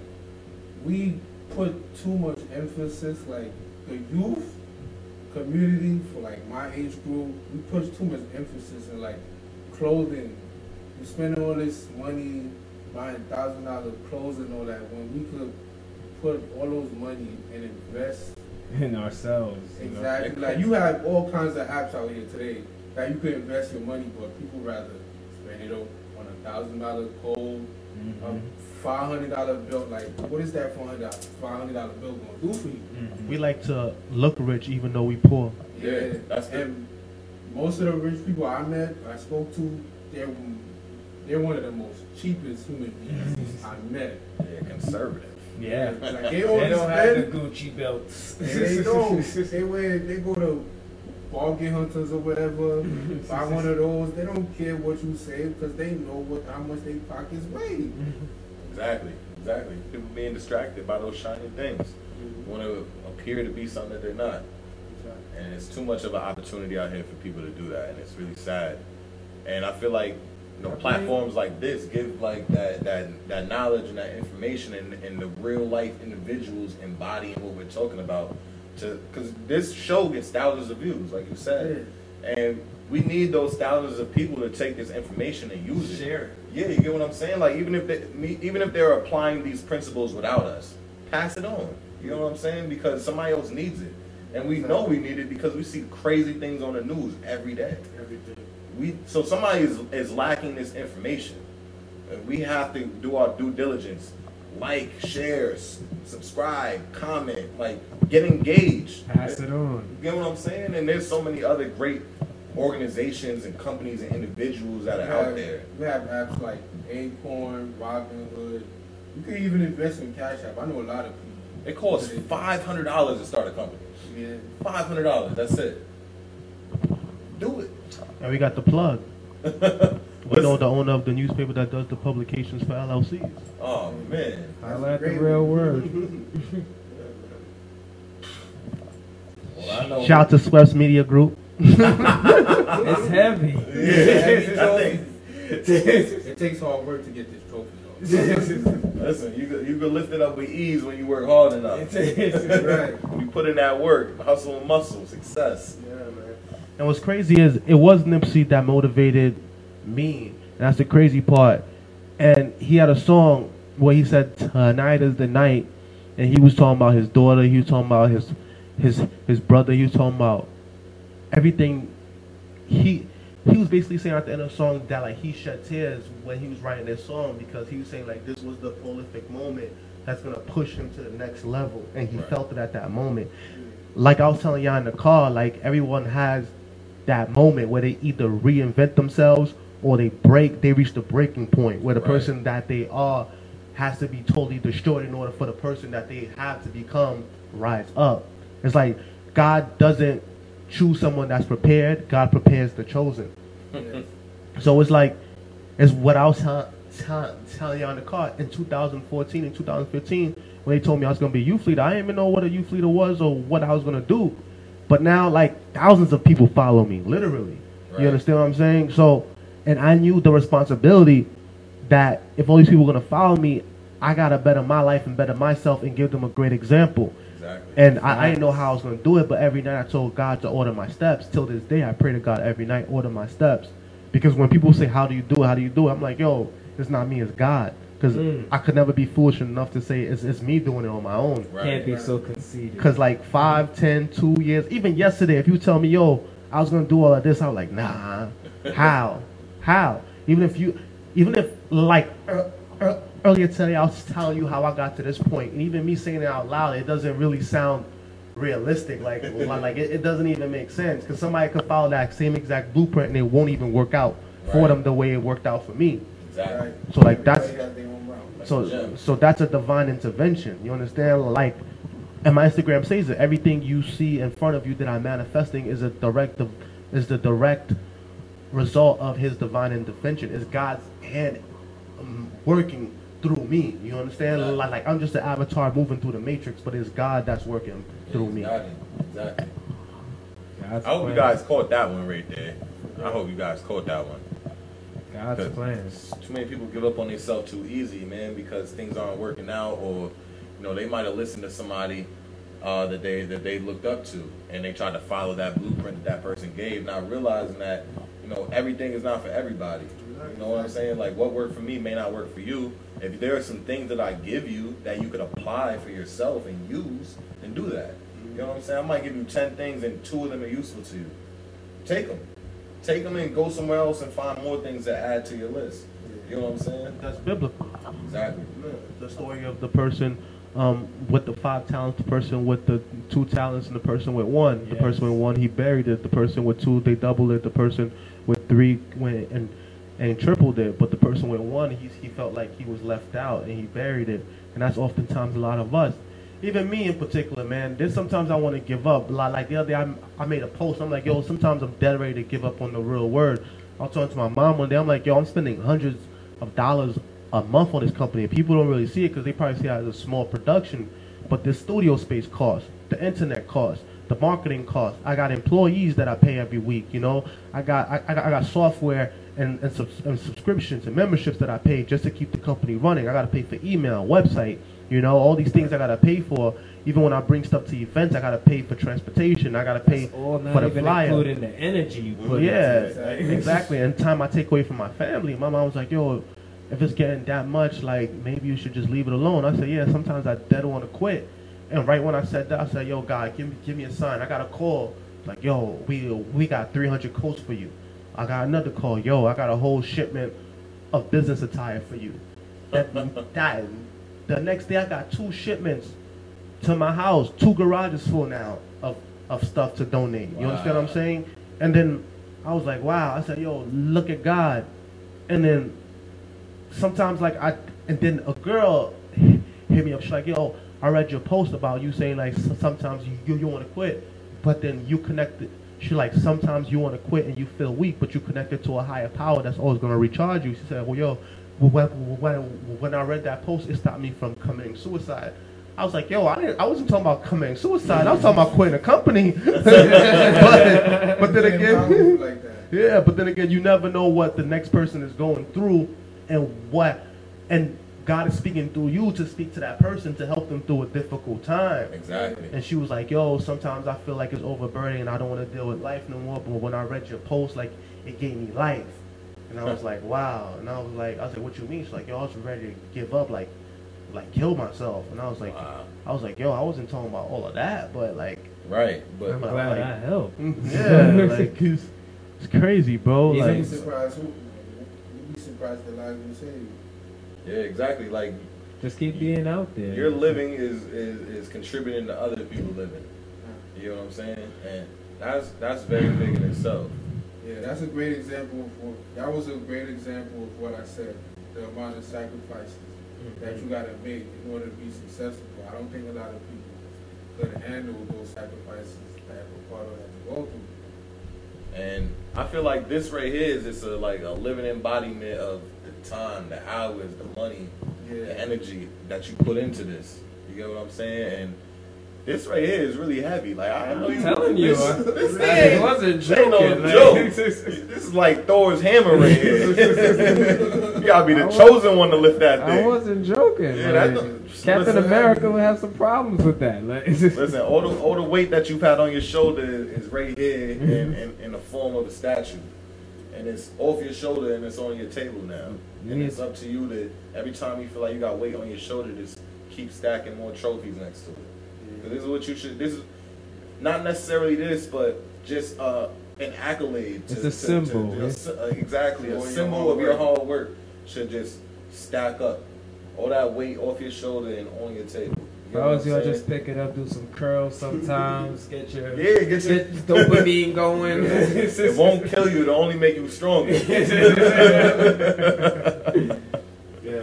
we put too much emphasis, like the youth community for like my age group, we put too much emphasis in like clothing. We spend all this money buying thousand dollar clothes and all that when we could put all those money and invest in ourselves. you know? Exactly. Like you have all kinds of apps out here today that you could invest your money, but people rather spend it on on a thousand dollar cold, Mhm. um, five hundred dollar bill. Like, what is that four hundred five hundred dollar bill gonna do for you? Mhm. We like to look rich even though we poor. Yeah, that's the- and most of the rich people I met, I spoke to, they're they're one of the most cheapest human beings I met. Yeah, conservative. Yeah. Like, They they don't only have the Gucci belts. And they don't. They wear. They go to bargain hunters or whatever. buy one of those. They don't care what you say because they know what how much they pockets weigh. Exactly, exactly. People being distracted by those shiny things. Mm-hmm. Want to appear to be something that they're not. And it's too much of an opportunity out here for people to do that, and it's really sad. And I feel like you know platforms like this give like that that that knowledge and that information and, and the real life individuals embodying what we're talking about. To because this show gets thousands of views, like you said, and we need those thousands of people to take this information and use it. Share it. Yeah, you get what I'm saying? Like even if they, even if they're applying these principles without us, pass it on. You know what I'm saying? Because somebody else needs it, and we know we need it because we see crazy things on the news every day. Everything. We so somebody is is lacking this information, and we have to do our due diligence. Like, share, subscribe, comment, like get engaged. Pass it on. You get what I'm saying? And there's so many other great organizations and companies and individuals that We are out there. we have apps like Acorn, Robinhood. You can even invest in Cash App. I know a lot of people. It costs five hundred dollars to start a company. Yeah. Five hundred dollars. That's it. Do it. And we got the plug. We Listen. know the owner of the newspaper that does the publications for LLCs. Oh man. I like the real word. Well, Shout out to Sweps Media Group. It's heavy. Yeah, I think. it takes hard work to get this trophy. Listen, you could, you could lift it up with ease when you work hard enough. right. You put in that work, hustle and muscle, success. Yeah, man. And what's crazy is it was Nipsey that motivated me. And that's the crazy part. And he had a song where he said tonight is the night and he was talking about his daughter, he was talking about his his his brother, he was talking about everything he he was basically saying at the end of the song that like he shed tears when he was writing this song because he was saying like this was the prolific moment that's gonna push him to the next level and he Right. felt it at that moment. Like I was telling y'all in the car, like everyone has that moment where they either reinvent themselves or they break they reach the breaking point where the Right. person that they are has to be totally destroyed in order for the person that they have to become rise up. It's like God doesn't choose someone that's prepared, God prepares the chosen. Yes. So it's like, it's what I was tell, tell, telling you on the car in 2014 and 2015 when they told me I was going to be a youth leader. I didn't even know what a youth leader was or what I was going to do. But now, like, thousands of people follow me, literally. Right. You understand what I'm saying? So, and I knew the responsibility that if all these people were going to follow me, I got to better my life and better myself and give them a great example. Exactly. And I, I didn't know how I was going to do it, but every night I told God to order my steps. Till this day, I pray to God every night, order my steps. Because when people say, How do you do it? How do you do it? I'm like, Yo, it's not me, it's God. Because Mm. I could never be foolish enough to say it's, it's me doing it on my own. Right. Can't be so conceited. Because, like, five, ten, two years, even yesterday, if you tell me, Yo, I was going to do all of this, I'm like, Nah, how? How? Even if you, even if, like, er, er, earlier today, I was telling you how I got to this point, and even me saying it out loud, it doesn't really sound realistic. Like, like it, it doesn't even make sense because somebody could follow that same exact blueprint and it won't even work out for them the way it worked out for me. Exactly. So, like, that's- Everybody has their own route. That's So, so that's a divine intervention. You understand? Like, and my Instagram says it. Everything you see in front of you that I'm manifesting is a direct, is the direct result of His divine intervention. Is God's hand um, working through me? You understand? Right. Like, like I'm just an avatar moving through the matrix, but it's God that's working through me. Exactly. Exactly. God's I hope you guys caught that one right there. I hope you guys caught that one. God's 'Cause plans. Too many people give up on themselves too easy, man, because things aren't working out, or you know they might have listened to somebody uh, that they that they looked up to, and they tried to follow that blueprint that that person gave, not realizing that you know everything is not for everybody. You know what I'm saying? Like what worked for me may not work for you. If there are some things that I give you that you could apply for yourself and use, then do that. You know what I'm saying? I might give you ten things and two of them are useful to you. Take them. Take them and go somewhere else and find more things to add to your list. You know what I'm saying? That's biblical. Exactly. The story of the person um, with the five talents, the person with the two talents, and the person with one. The person with one, he buried it. The person with two, they doubled it. The person with three went and and tripled it. But the person with one, he he felt like he was left out and he buried it. And that's oftentimes a lot of us. Even me in particular, man. There's sometimes I want to give up. Like, like the other day, I, I made a post. I'm like, yo, sometimes I'm dead ready to give up on the real word. I was talking to my mom one day. I'm like, yo, I'm spending hundreds of dollars a month on this company. People don't really see it because they probably see it as a small production. But the studio space costs, the internet costs, the marketing costs. I got employees that I pay every week. You know, I got I, I got, I got software and and, subs, and subscriptions and memberships that I pay just to keep the company running. I got to pay for email, website. You know, all these things I got to pay for. Even when I bring stuff to events, I got to pay for transportation. I got to pay for the even flyer. including the energy you put Yeah, exactly. And time I take away from my family, my mom was like, "Yo, if it's getting that much, like maybe you should just leave it alone." I said, "Yeah, sometimes I dead want to quit." And right when I said that, I said, "Yo, God, give me give me a sign." I got a call like, "Yo, we we got 300 coats for you." I got another call, "Yo, I got a whole shipment of business attire for you." That, that the next day, I got two shipments to my house, two garages full now of of stuff to donate. You understand what I'm saying? And then I was like, wow. I said, yo, look at God. And then sometimes like I and then a girl hit me up. She's like, yo, I read your post about you saying like sometimes you you, you want to quit, but then you connected. She like sometimes you want to quit and you feel weak, but you connected to a higher power that's always gonna recharge you. She said, well, yo, when when when I read that post, it stopped me from committing suicide. I was like, yo, I didn't, I wasn't talking about committing suicide. I was talking about quitting a company. but, but then again, like that. yeah, but then again, you never know what the next person is going through and what, and God is speaking through you to speak to that person to help them through a difficult time. Exactly. And she was like, yo, sometimes I feel like it's overburdening and I don't want to deal with life no more. But when I read your post, like, it gave me life. And I was like, wow. And I was like, I was like, what you mean? She's like, yo, I was ready to give up, like, like kill myself. And I was like, Wow. I was like, yo, I wasn't talking about all of that, but like, Right. But I'm glad like- I helped. yeah, like it's, it's crazy, bro. You'd be surprised who. You'd be surprised the lives you save. Yeah, exactly. Like Just keep being out there. your living is, is is contributing to other people living. You know what I'm saying? And that's that's very big in itself. Yeah, that's a great example of what, that was a great example of what I said. The amount of sacrifices that you gotta make in order to be successful. I don't think a lot of people could handle those sacrifices that Ricardo had to go through. And I feel like this right here is just a like a living embodiment of the time, the hours, the money, the energy that you put into this. You get what I'm saying? And this right here is really heavy. Like I know I'm telling you, this, this ain't, wasn't no joking, like- joke. this is like Thor's hammer right here. you gotta be the chosen one to lift that thing. I wasn't joking. Yeah, like, that's- Captain listen- America would have some problems with that. Like, Listen, all the all the weight that you've had on your shoulder is right here in, in, in the form of a statue. And it's off your shoulder and it's on your table now. And it's up to you to every time you feel like you got weight on your shoulder, just keep stacking more trophies next to it. this is what you should. This is not necessarily this, but just uh, an accolade. To, It's a to- symbol, to- s- uh, exactly, a symbol of your hard work should just stack up. All that weight off your shoulder and on your table. You know Bros, I'm y'all just pick it up, do some curls sometimes, get your Yeah, get your- get dopamine going. It won't kill you. It'll only make you stronger. Yeah.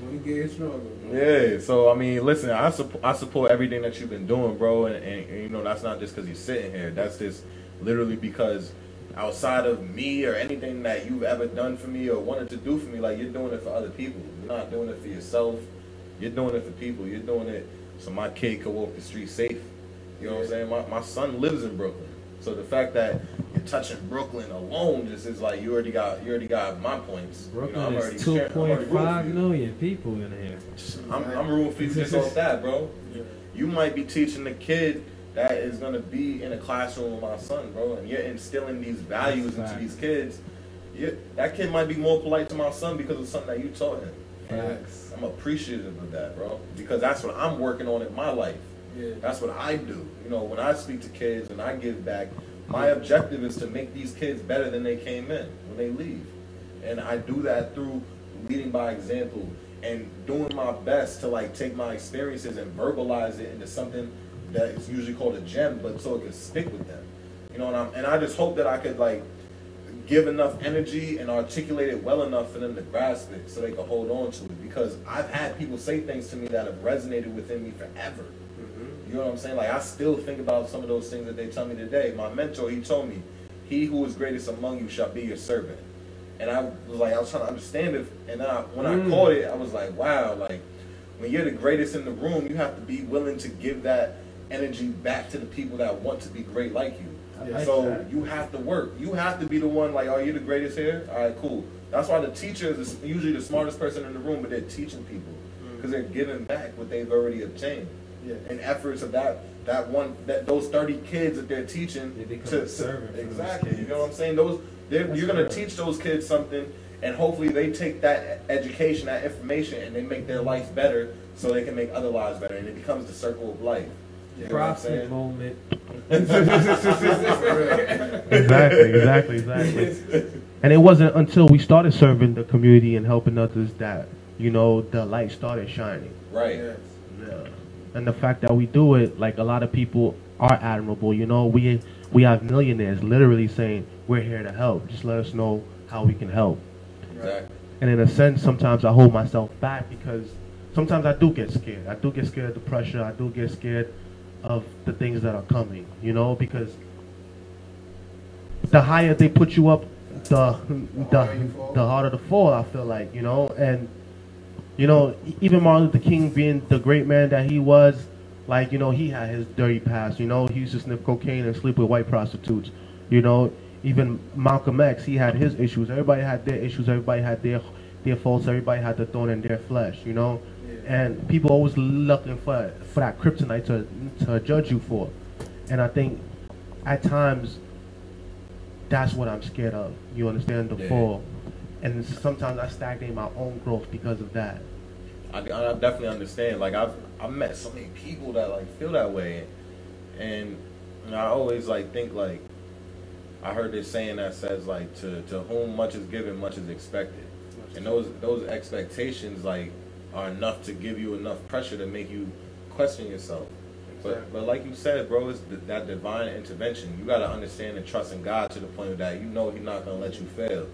When you get stronger. yeah. So I mean, listen, I support I support everything that you've been doing, bro. And, and, and, you know, that's not just because you're sitting here. That's just literally because outside of me or anything that you've ever done for me or wanted to do for me, like you're doing it for other people. You're not doing it for yourself. You're doing it for people. You're doing it so my kid could walk the street safe. You know what I'm saying? My my son lives in Brooklyn. So the fact that you're touching Brooklyn alone just is like you already got you already got my points. You know, Brooklyn I'm is already two sharing- I'm already point rooting five for you. million people in here. I'm, I'm rooting for you just off that, bro. You might be teaching the kid that is gonna be in a classroom with my son, bro, and you're instilling these values into Fact. these kids. You, that kid might be more polite to my son because of something that you taught him. Facts. I'm appreciative of that, bro, because that's what I'm working on in my life. Yeah. That's what I do. You know, when I speak to kids and I give back, my objective is to make these kids better than they came in when they leave. And I do that through leading by example and doing my best to like take my experiences and verbalize it into something that is usually called a gem, but so it can stick with them. You know, and, I'm, and I just hope that I could like give enough energy and articulate it well enough for them to grasp it so they can hold on to it. Because I've had people say things to me that have resonated within me forever. You know what I'm saying? Like I still think about some of those things that they tell me today. My mentor, he told me, "He who is greatest among you shall be your servant." And I was like, I was trying to understand it, and then I, when I Mm. caught it, I was like, wow, like when you're the greatest in the room, you have to be willing to give that energy back to the people that want to be great like you. I like so that. you have to work. You have to be the one like, are you're the greatest here? All right, cool. That's why the teacher is usually the smartest person in the room, but they're teaching people mm. because they're giving back what they've already obtained. Yeah. And efforts of that that one that those thirty kids that they're teaching They to, a servant for those exactly. You know what I'm saying? Those they're, That's you're gonna teach those kids something, and hopefully they take that education, that information, and they make their life better, so they can make other lives better, and it becomes the circle of life. You know what Profit moment. exactly, exactly, exactly. And it wasn't until we started serving the community and helping others that you know the light started shining. Right. Yes. Yeah. And the fact that we do it, like a lot of people are admirable. You know, we we have millionaires literally saying we're here to help. Just let us know how we can help. Exactly. And in a sense, sometimes I hold myself back because sometimes I do get scared. I do get scared of the pressure. I do get scared of the things that are coming. You know, because the higher they put you up, the the the harder the fall. I feel like you know, and you know, even Martin Luther King being the great man that he was, like you know, he had his dirty past. You know, he used to sniff cocaine and sleep with white prostitutes. You know, even Malcolm X, he had his issues. Everybody had their issues. Everybody had their their faults. Everybody had the thorn in their flesh. You know. And people always looking for for that kryptonite to to judge you for. And I think at times that's what I'm scared of. You understand the Yeah. fall, and sometimes I stagnate my own growth because of that. I, I definitely understand. Like I've I've met so many people that like feel that way, and, I always like think like I heard this saying that says like to to whom much is given, much is expected, and those those expectations like are enough to give you enough pressure to make you question yourself. But but like you said, bro, it's th- that divine intervention. You got to understand and trust in God to the point that you know He's not gonna let you fail,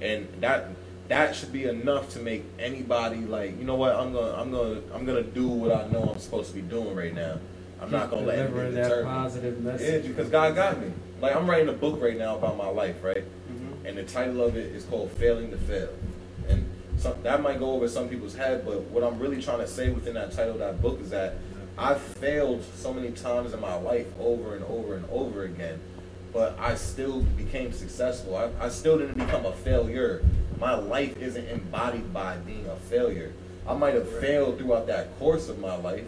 and that that should be enough to make anybody like you know what I'm gonna I'm gonna I'm gonna do what I know I'm supposed to be doing right now. I'm not gonna let anything deter that me. positive Yeah, message. because God got me. Like I'm writing a book right now about my life, right? Mm-hmm. And the title of it is called "Failing to Fail," that might go over some people's head. But what I'm really trying to say within that title of that book is that I've failed so many times in my life, over and over and over again. But I still became successful. I, I still didn't become a failure. My life isn't embodied by being a failure. I might have failed throughout that course of my life,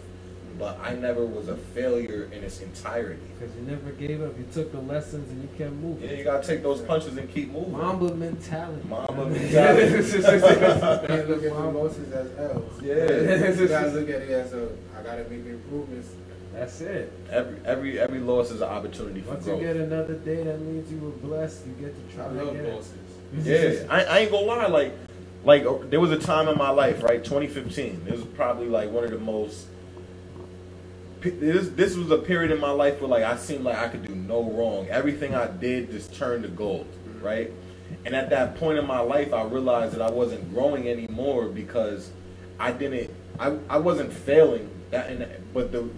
but I never was a failure in its entirety. Because you never gave up. You took the lessons and you kept moving. Yeah, you gotta take those punches and keep moving. Mamba mentality. Mamba mentality. Can't look at the losses as L's. Yeah. you gotta look at it as a, I gotta make improvements. That's it. every every every loss is an opportunity for Once you get another day, that means you were blessed. You get to try I love again. losses. Yeah, I, I ain't gonna lie. Like, like there was a time in my life, right? 2015. This was probably like one of the most. This this was a period in my life where like I seemed like I could do no wrong. Everything I did just turned to gold, right? And at that point in my life, I realized that I wasn't growing anymore because I didn't. I, I wasn't failing. That and but the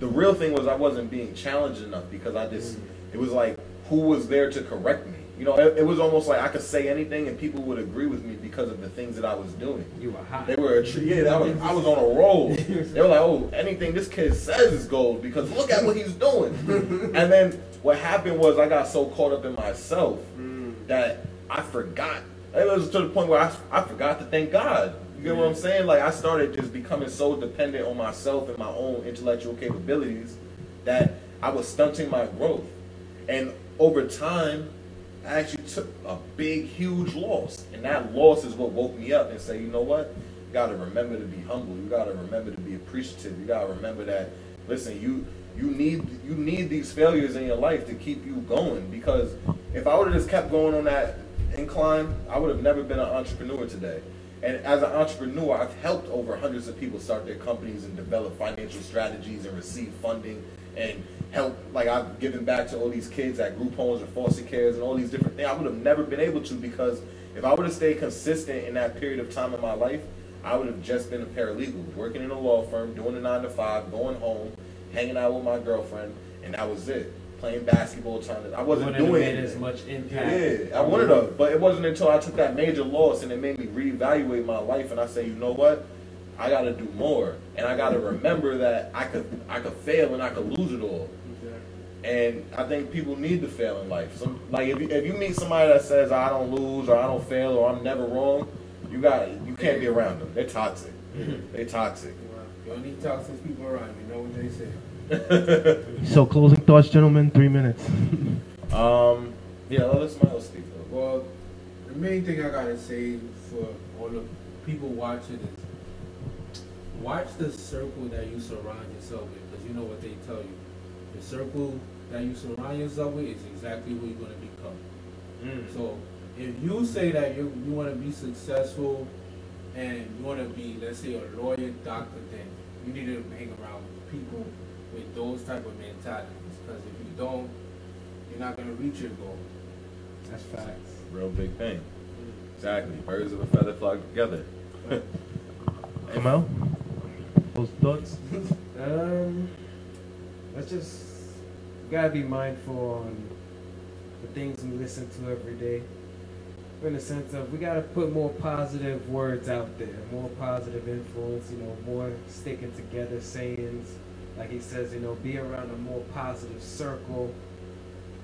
the real thing was I wasn't being challenged enough because I just it was like who was there to correct me. You know, it, it was almost like I could say anything and people would agree with me because of the things that I was doing. You were hot. They were yeah, that was, I was on a roll. They were like, oh, anything this kid says is gold because look at what he's doing. and then what happened was I got so caught up in myself mm. that I forgot. It was to the point where I, I forgot to thank God. You get what I'm mm. saying? Like I started just becoming so dependent on myself and my own intellectual capabilities that I was stunting my growth. And over time, I actually took a big, huge loss. And that loss is what woke me up and say, you know what? You gotta remember to be humble. You gotta remember to be appreciative. You gotta remember that, listen, you you need you need these failures in your life to keep you going. Because if I would have just kept going on that incline, I would have never been an entrepreneur today. And as an entrepreneur, I've helped over hundreds of people start their companies and develop financial strategies and receive funding and help. Like I've given back to all these kids at group homes and foster cares and all these different things. I would have never been able to because if I would have stayed consistent in that period of time in my life, I would have just been a paralegal, working in a law firm, doing a nine to five, going home, hanging out with my girlfriend, and that was it. Playing basketball, trying to. I wasn't Wouldn't have doing as much impact. Yeah, I wanted to, but it wasn't until I took that major loss and it made me reevaluate my life, and I say, you know what, I got to do more, and I got to remember that I could, I could fail and I could lose it all. And I think people need to fail in life. Some, like if you, if you meet somebody that says I don't lose or I don't fail or I'm never wrong, you got you can't be around them. They're toxic. They're toxic. You don't need toxic people around. You know what they say. So closing thoughts, gentlemen. Three minutes. Um, yeah, let us smile speak though. Well, the main thing I gotta say for all the people watching is watch the circle that you surround yourself with, because you know what they tell you. The circle that you surround yourself with is exactly who you're gonna become. Mm. So if you say that you you want to be successful and you want to be, let's say, a lawyer, doctor, then you need to hang around with people with those type of mentalities. Because if you don't, you're not gonna reach your goal. That's facts. Real big thing. Exactly. Birds of a feather flock together. Kamel, those thoughts. Um, let's just we gotta be mindful on the things we listen to every day. In the sense of we gotta put more positive words out there, more positive influence. You know, more sticking together sayings. Like he says, you know, be around a more positive circle.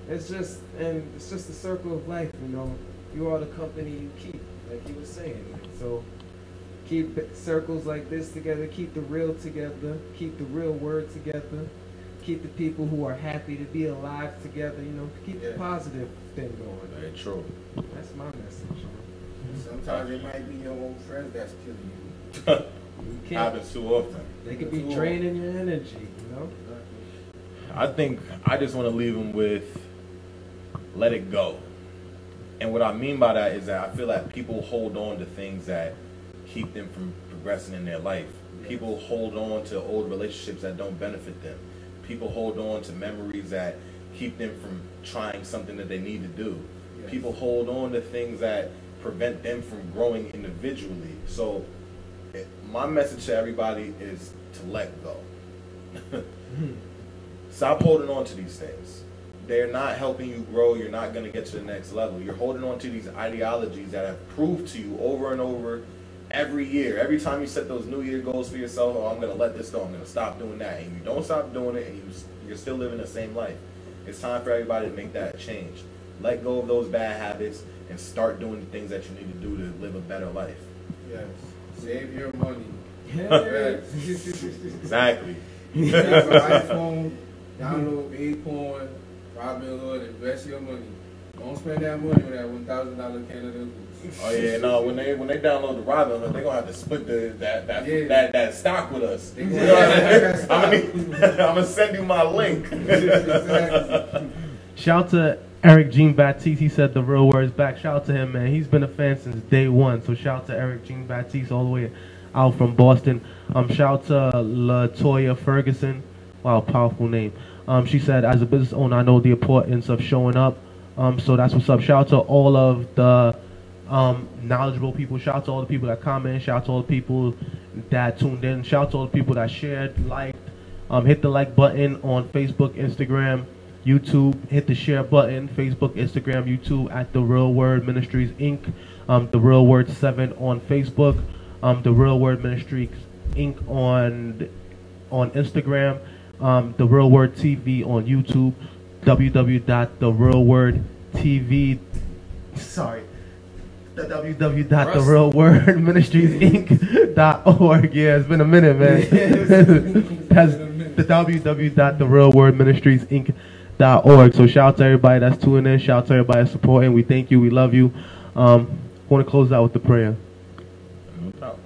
It's just and it's just the circle of life. You know, you are the company you keep, like he was saying. So keep circles like this together, keep the real together, keep the real word together, keep the people who are happy to be alive together, you know, keep the positive thing going. Very true. That's my message. Sometimes it might be your own friends that's killing you. You can't, Happens too often. they could be draining your energy, you know? I think I just want to leave them with let it go. And what I mean by that is that I feel that people hold on to things that keep them from progressing in their life. People hold on to old relationships that don't benefit them. People hold on to memories that keep them from trying something that they need to do. Yes. People hold on to things that prevent them from growing individually. So, it, my message to everybody is to let go. Hmm. Stop holding on to these things. They're not helping you grow. You're not going to get to the next level. You're holding on to these ideologies that have proved to you over and over every year. Every time you set those New Year goals for yourself, oh, I'm going to let this go. I'm going to stop doing that. And you don't stop doing it, and you, you're still living the same life. It's time for everybody to make that change. Let go of those bad habits and start doing the things that you need to do to live a better life. Yes. Save your money. Yeah. Exactly. Get your iPhone, download Acorn, Robinhood, invest your money. Don't spend that money on that one thousand dollar Canada Goose. Oh yeah, no. When they when they download the Robinhood, they're gonna have to split the that that Yeah. that, that stock with us. They You know what I mean? I'm, gonna I'm gonna send you my link. Exactly. Shout out to Eric Jean Baptiste. He said the real words back. Shout out to him, man. He's been a fan since day one. So shout out to Eric Jean Baptiste all the way out from Boston. Um, shout out to Latoya Ferguson. Wow, powerful name. Um, she said, as a business owner, I know the importance of showing up. Um, so that's what's up. Shout out to all of the um, knowledgeable people. Shout out to all the people that comment. Shout out to all the people that tuned in. Shout out to all the people that shared, liked, um, hit the like button on Facebook, Instagram, YouTube, hit the share button. Facebook, Instagram, YouTube at the Real Word Ministries Inc. Um, the Real Word Seven on Facebook. Um, the Real Word Ministries Inc. on on Instagram. Um, the Real Word TV on YouTube. www.therealwordtv. Sorry. The www.therealwordministriesinc.org. Yeah, it's been a minute, man. That's the www.therealwordministriesinc.org. So shout out to everybody that's tuning in. Shout out to everybody that's supporting. We thank you. We love you. Um, want to close out with the prayer. No.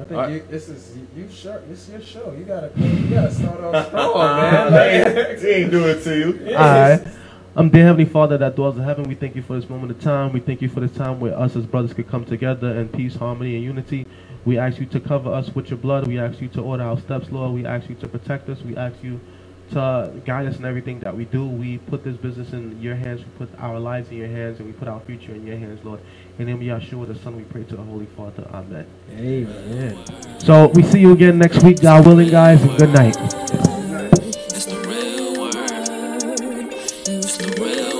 I think Alright. you, this is you show. This is your show. You gotta you gotta start off strong, man. Like, he ain't do it to you. Alright. Um, dear Heavenly Father that dwells in heaven, we thank you for this moment of time. We thank you for this time where us as brothers could come together in peace, harmony, and unity. We ask you to cover us with your blood. We ask you to order our steps, Lord. We ask you to protect us. We ask you to guide us in everything that we do. We put this business in your hands. We put our lives in your hands, and we put our future in your hands, Lord. In the name of Yahshua, the Son, we pray to the Holy Father. Amen. Amen. So we see you again next week, God willing, guys, and good night. Real